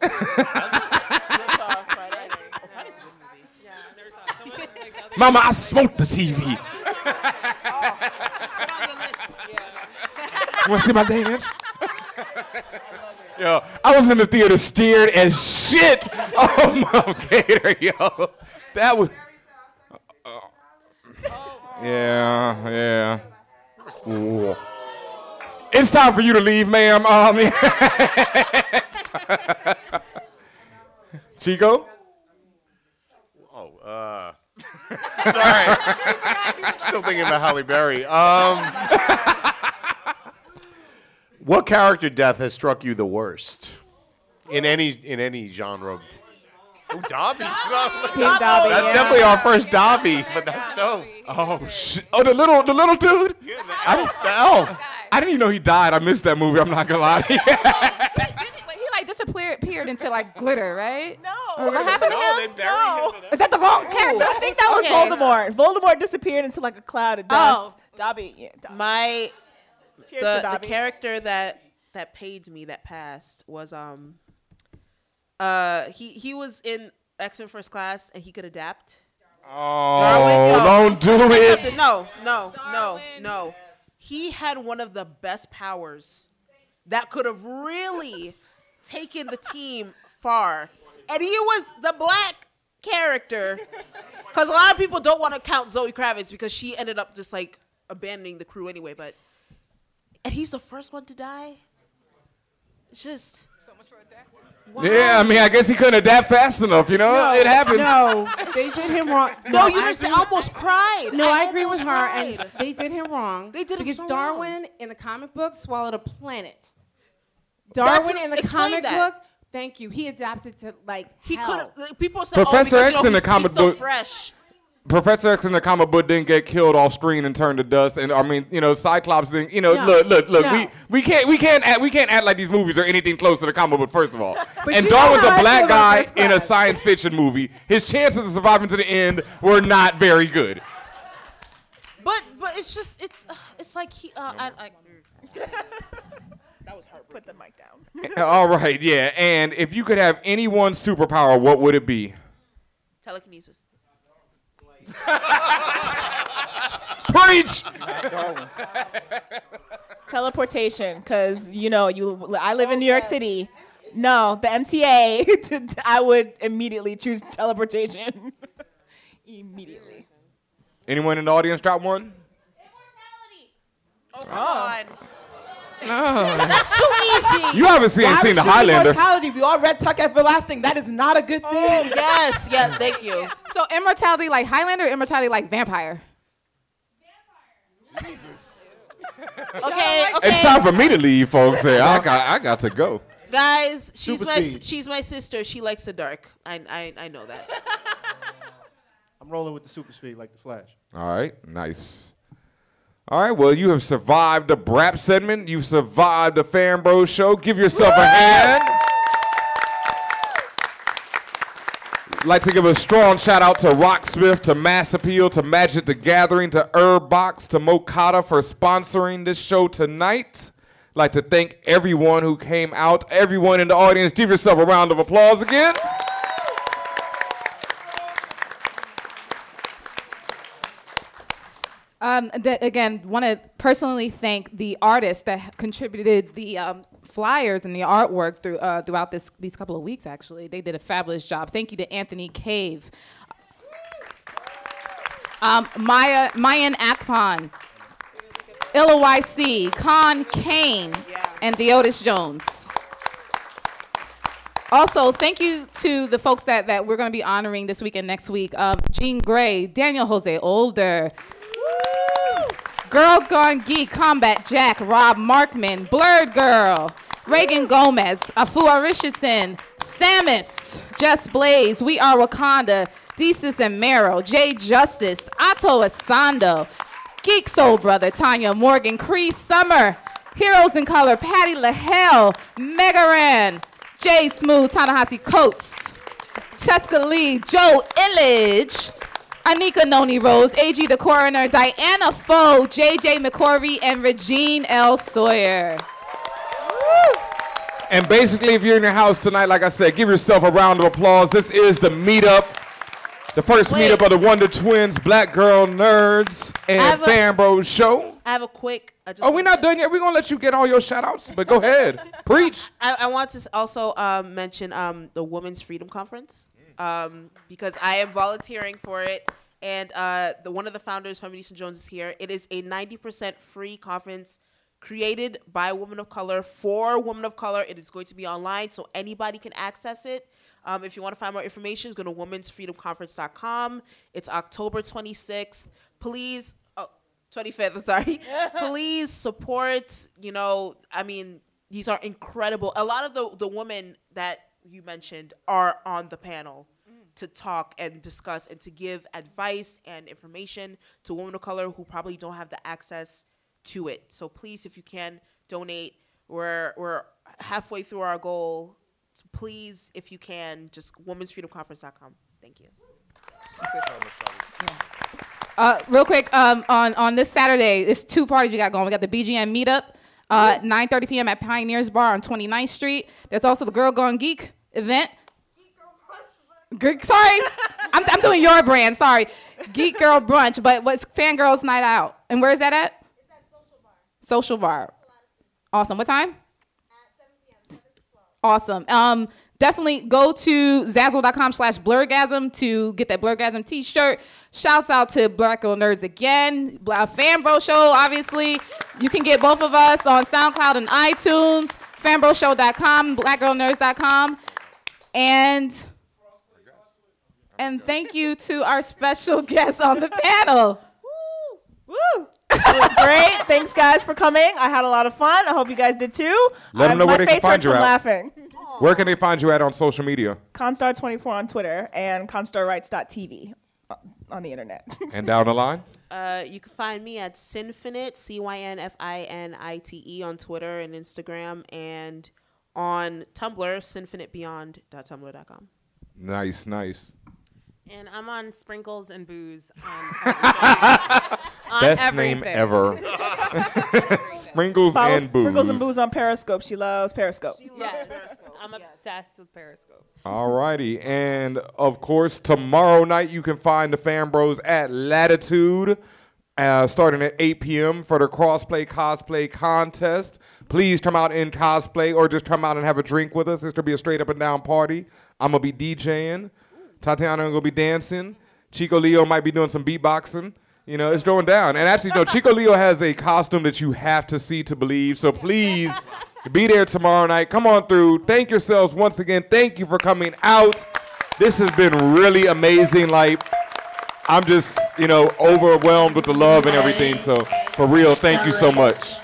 S2: Mama, I smoked the TV. Oh, Want to see my dance? Yo, I was in the theater steered as shit. Oh my gator, yo. That was. Uh, uh. Yeah, yeah. It's time for you to leave, ma'am. Um, Chico?
S5: Oh, uh. Sorry. I'm still thinking about Halle Berry. Um, what character death has struck you the worst in any in any genre? Oh, Dobby.
S6: Team Dobby,
S5: That's
S6: yeah.
S5: definitely our first Dobby, but that's dope.
S2: Oh shit! Oh, the little, the little dude. I didn't,
S5: the elf.
S2: I didn't even know he died. I missed that movie. I'm not gonna lie.
S4: He like disappeared appeared into like glitter, right? No. what happened to him?
S6: No.
S4: Is that the wrong character?
S6: I think that was Voldemort. Voldemort disappeared into like a cloud of dust. Dobby, yeah, Dobby.
S8: My the, the character that that paid me that passed was um uh he he was in X Men First Class and he could adapt.
S2: Oh,
S8: Darwin, no.
S2: don't do it.
S8: No, no, no, no. He had one of the best powers that could have really taken the team far. And he was the black character. Because a lot of people don't want to count Zoe Kravitz because she ended up just like abandoning the crew anyway. But and he's the first one to die. It's just
S2: Yeah, I mean, I guess he couldn't adapt fast enough. You know, it happens.
S21: No, they did him wrong.
S8: No, you
S21: I
S8: just almost cried.
S21: No, I,
S8: I
S21: agree with her,
S8: cried.
S21: and they did him wrong.
S8: They did him
S21: because
S8: so
S21: Darwin in the comic book swallowed a planet. Darwin in the comic
S8: that.
S21: book, thank you. He adapted to like
S8: He
S21: hell.
S8: could have. People say, oh,
S2: Professor
S8: oh, because,
S2: X
S8: you know,
S2: in the
S8: he's,
S2: comic
S8: he's so
S2: book-
S8: fresh.
S2: Professor X in the comic book didn't get killed off screen and turned to dust. And I mean, you know, Cyclops didn't. You know,
S21: No,
S2: look, look, look.
S21: no.
S2: We we can't we can't act, we can't act like these movies are anything close to the comic book. First of all, and
S21: you know
S2: Darwin's
S21: how
S2: a
S21: I
S2: black guy in a science fiction movie. His chances of surviving to the end were not very good.
S8: But but it's just it's uh, it's like he. Uh, I, I, that was heartbreaking.
S6: Put the mic down.
S2: all right, yeah. And if you could have any one superpower, what would it be?
S8: Telekinesis.
S2: Preach.
S6: Teleportation, because you know you. I live in New York oh, City. No, the MTA. I would immediately choose teleportation. immediately.
S2: Anyone in the audience drop one? Immortality.
S8: Oh, oh. God. Oh.
S2: No.
S8: That's too easy.
S2: You haven't seen
S21: Why
S2: seen the Highlander.
S21: Immortality. We all read Tuck Everlasting. That is not a good oh, thing.
S8: Oh yes, yes. Thank you.
S4: So immortality like Highlander, immortality like vampire.
S8: Okay, okay.
S2: It's time for me to leave, folks. Here, I got I got to go.
S8: Guys, she's
S2: Super
S8: my
S2: speed.
S8: she's my sister. She likes the dark. I I, I know that.
S15: I'm rolling with the super speed like the Flash.
S2: All right, nice. All right, well, you have survived the Brap segment. You've survived the Fan Bros show. Give yourself a hand. like to give a strong shout out to Rocksmith, to Mass Appeal, to Magic the Gathering, to Herbbox, to Mokata for sponsoring this show tonight. Like to thank everyone who came out, everyone in the audience. Give yourself a round of applause again.
S4: Um, th- again, want to personally thank the artists that contributed the um, flyers and the artwork through, uh, throughout this, these couple of weeks, actually. They did a fabulous job. Thank you to Anthony Cave, um, Maya, Mayan Akpon, Illa YC, Con Kane, and Theotis Jones. Also, thank you to the folks that, that we're going to be honoring this week and next week. Um, Jean Grae, Daniel Jose Older, Girl Gone Geek, Combat Jack, Rob Markman, Blerd Gurl, Reagan Gomez, Afua Richardson, Sammus, Jess Blaze, We Are Wakanda, Desus and Mero, Jay Justice, Otto Asando, Geek Soul Brother, Tanya Morgan, Cree Summer, Heroes in Color, Patty LaHelle, Mega Ran, Jay Smooth, Ta-Nehisi Coates, Cheska Lee, Joe Illidge, Anika Noni Rose, AG the Coroner, Diana Foe, JJ McCorvey, and Regine L. Sawyer.
S2: And basically, if you're in your house tonight, like I said, give yourself a round of applause. This is the meetup, the first
S8: Wait.
S2: meetup of the Wonder Twins, Black Girl Nerds, and
S8: a-
S2: Fan Bros Show.
S8: I have a quick. I just
S2: Oh, we're not done yet. We're gonna let you get all your shout outs, but go ahead. Preach.
S8: I, I want to also um, mention um, the Women's Freedom Conference um, because I am volunteering for it, and uh, the one of the founders, Feminista Jones, is here. It is a ninety percent free conference created by women of color for women of color. It is going to be online, so anybody can access it. Um, if you want to find more information, go to womensfreedomconference.com. It's October 26th. Please, oh, 25th, I'm sorry. Please support, you know, I mean, these are incredible. A lot of the, the women that you mentioned are on the panel to talk and discuss and to give advice and information to women of color who probably don't have the access to it. So please, if you can, donate. We're, we're halfway through our goal. So please, if you can, just womensfreedomconference.com. Thank you.
S4: Uh, real quick, um, on, on this Saturday, it's two parties we got going. We got the BGN meetup, uh, 9.30 p.m. at Pioneers Bar on 29th Street. There's also the Girl Gone Geek event. Geek, sorry, I'm, I'm doing your brand. Sorry, Geek Girl Brunch, but what's Fangirls Night Out? And where's that at? It's at Social Bar. Social Bar. Awesome. What time? Awesome. Um, definitely go to zazzle.com slash blerdgasm to get that blerdgasm t-shirt. Shouts out to Black Girl Nerds again. Bla- Fan Bro Show, obviously. You can get both of us on SoundCloud and iTunes. Fanbroshow.com, blackgirlnerds.com. And and thank you to our special guests on the panel.
S6: Woo! Woo! It was great. Thanks, guys, for coming. I had a lot of fun. I hope you guys did too.
S2: Let 'em
S6: I-
S2: know where they can
S6: face
S2: find
S6: hurts
S2: you
S6: from
S2: at.
S6: laughing.
S2: Where can they find you at on social media?
S6: Constar24 on Twitter and constarrights.tv uh, on the internet.
S2: And down the line?
S8: Uh, you can find me at Sinfinite, C Y N F I N I T E, on Twitter and Instagram, and on Tumblr, sinfinitebeyond.tumblr.com.
S2: Nice, nice.
S7: And I'm on Sprinkles and Booze. On, on
S2: Best
S7: everything.
S2: name ever. Sprinkles
S6: Follow
S2: and Booze.
S6: Sprinkles and Booze on Periscope. She loves Periscope.
S7: She loves Yes, I'm obsessed with Periscope.
S2: All righty. and of course, tomorrow night you can find the Fan Bros at Latitude, uh, starting at 8 p.m. for the crossplay cosplay contest. Please come out in cosplay or just come out and have a drink with us. It's gonna be a straight up and down party. I'm gonna be DJing. Tatiana gonna be dancing. Chico Leo might be doing some beatboxing. You know, it's going down. And actually, no, Chico Leo has a costume that you have to see to believe. So please be there tomorrow night. Come on through. Thank yourselves once again. Thank you for coming out. This has been really amazing. Like, I'm just, you know, overwhelmed with the love and everything. So, for real, thank you so much.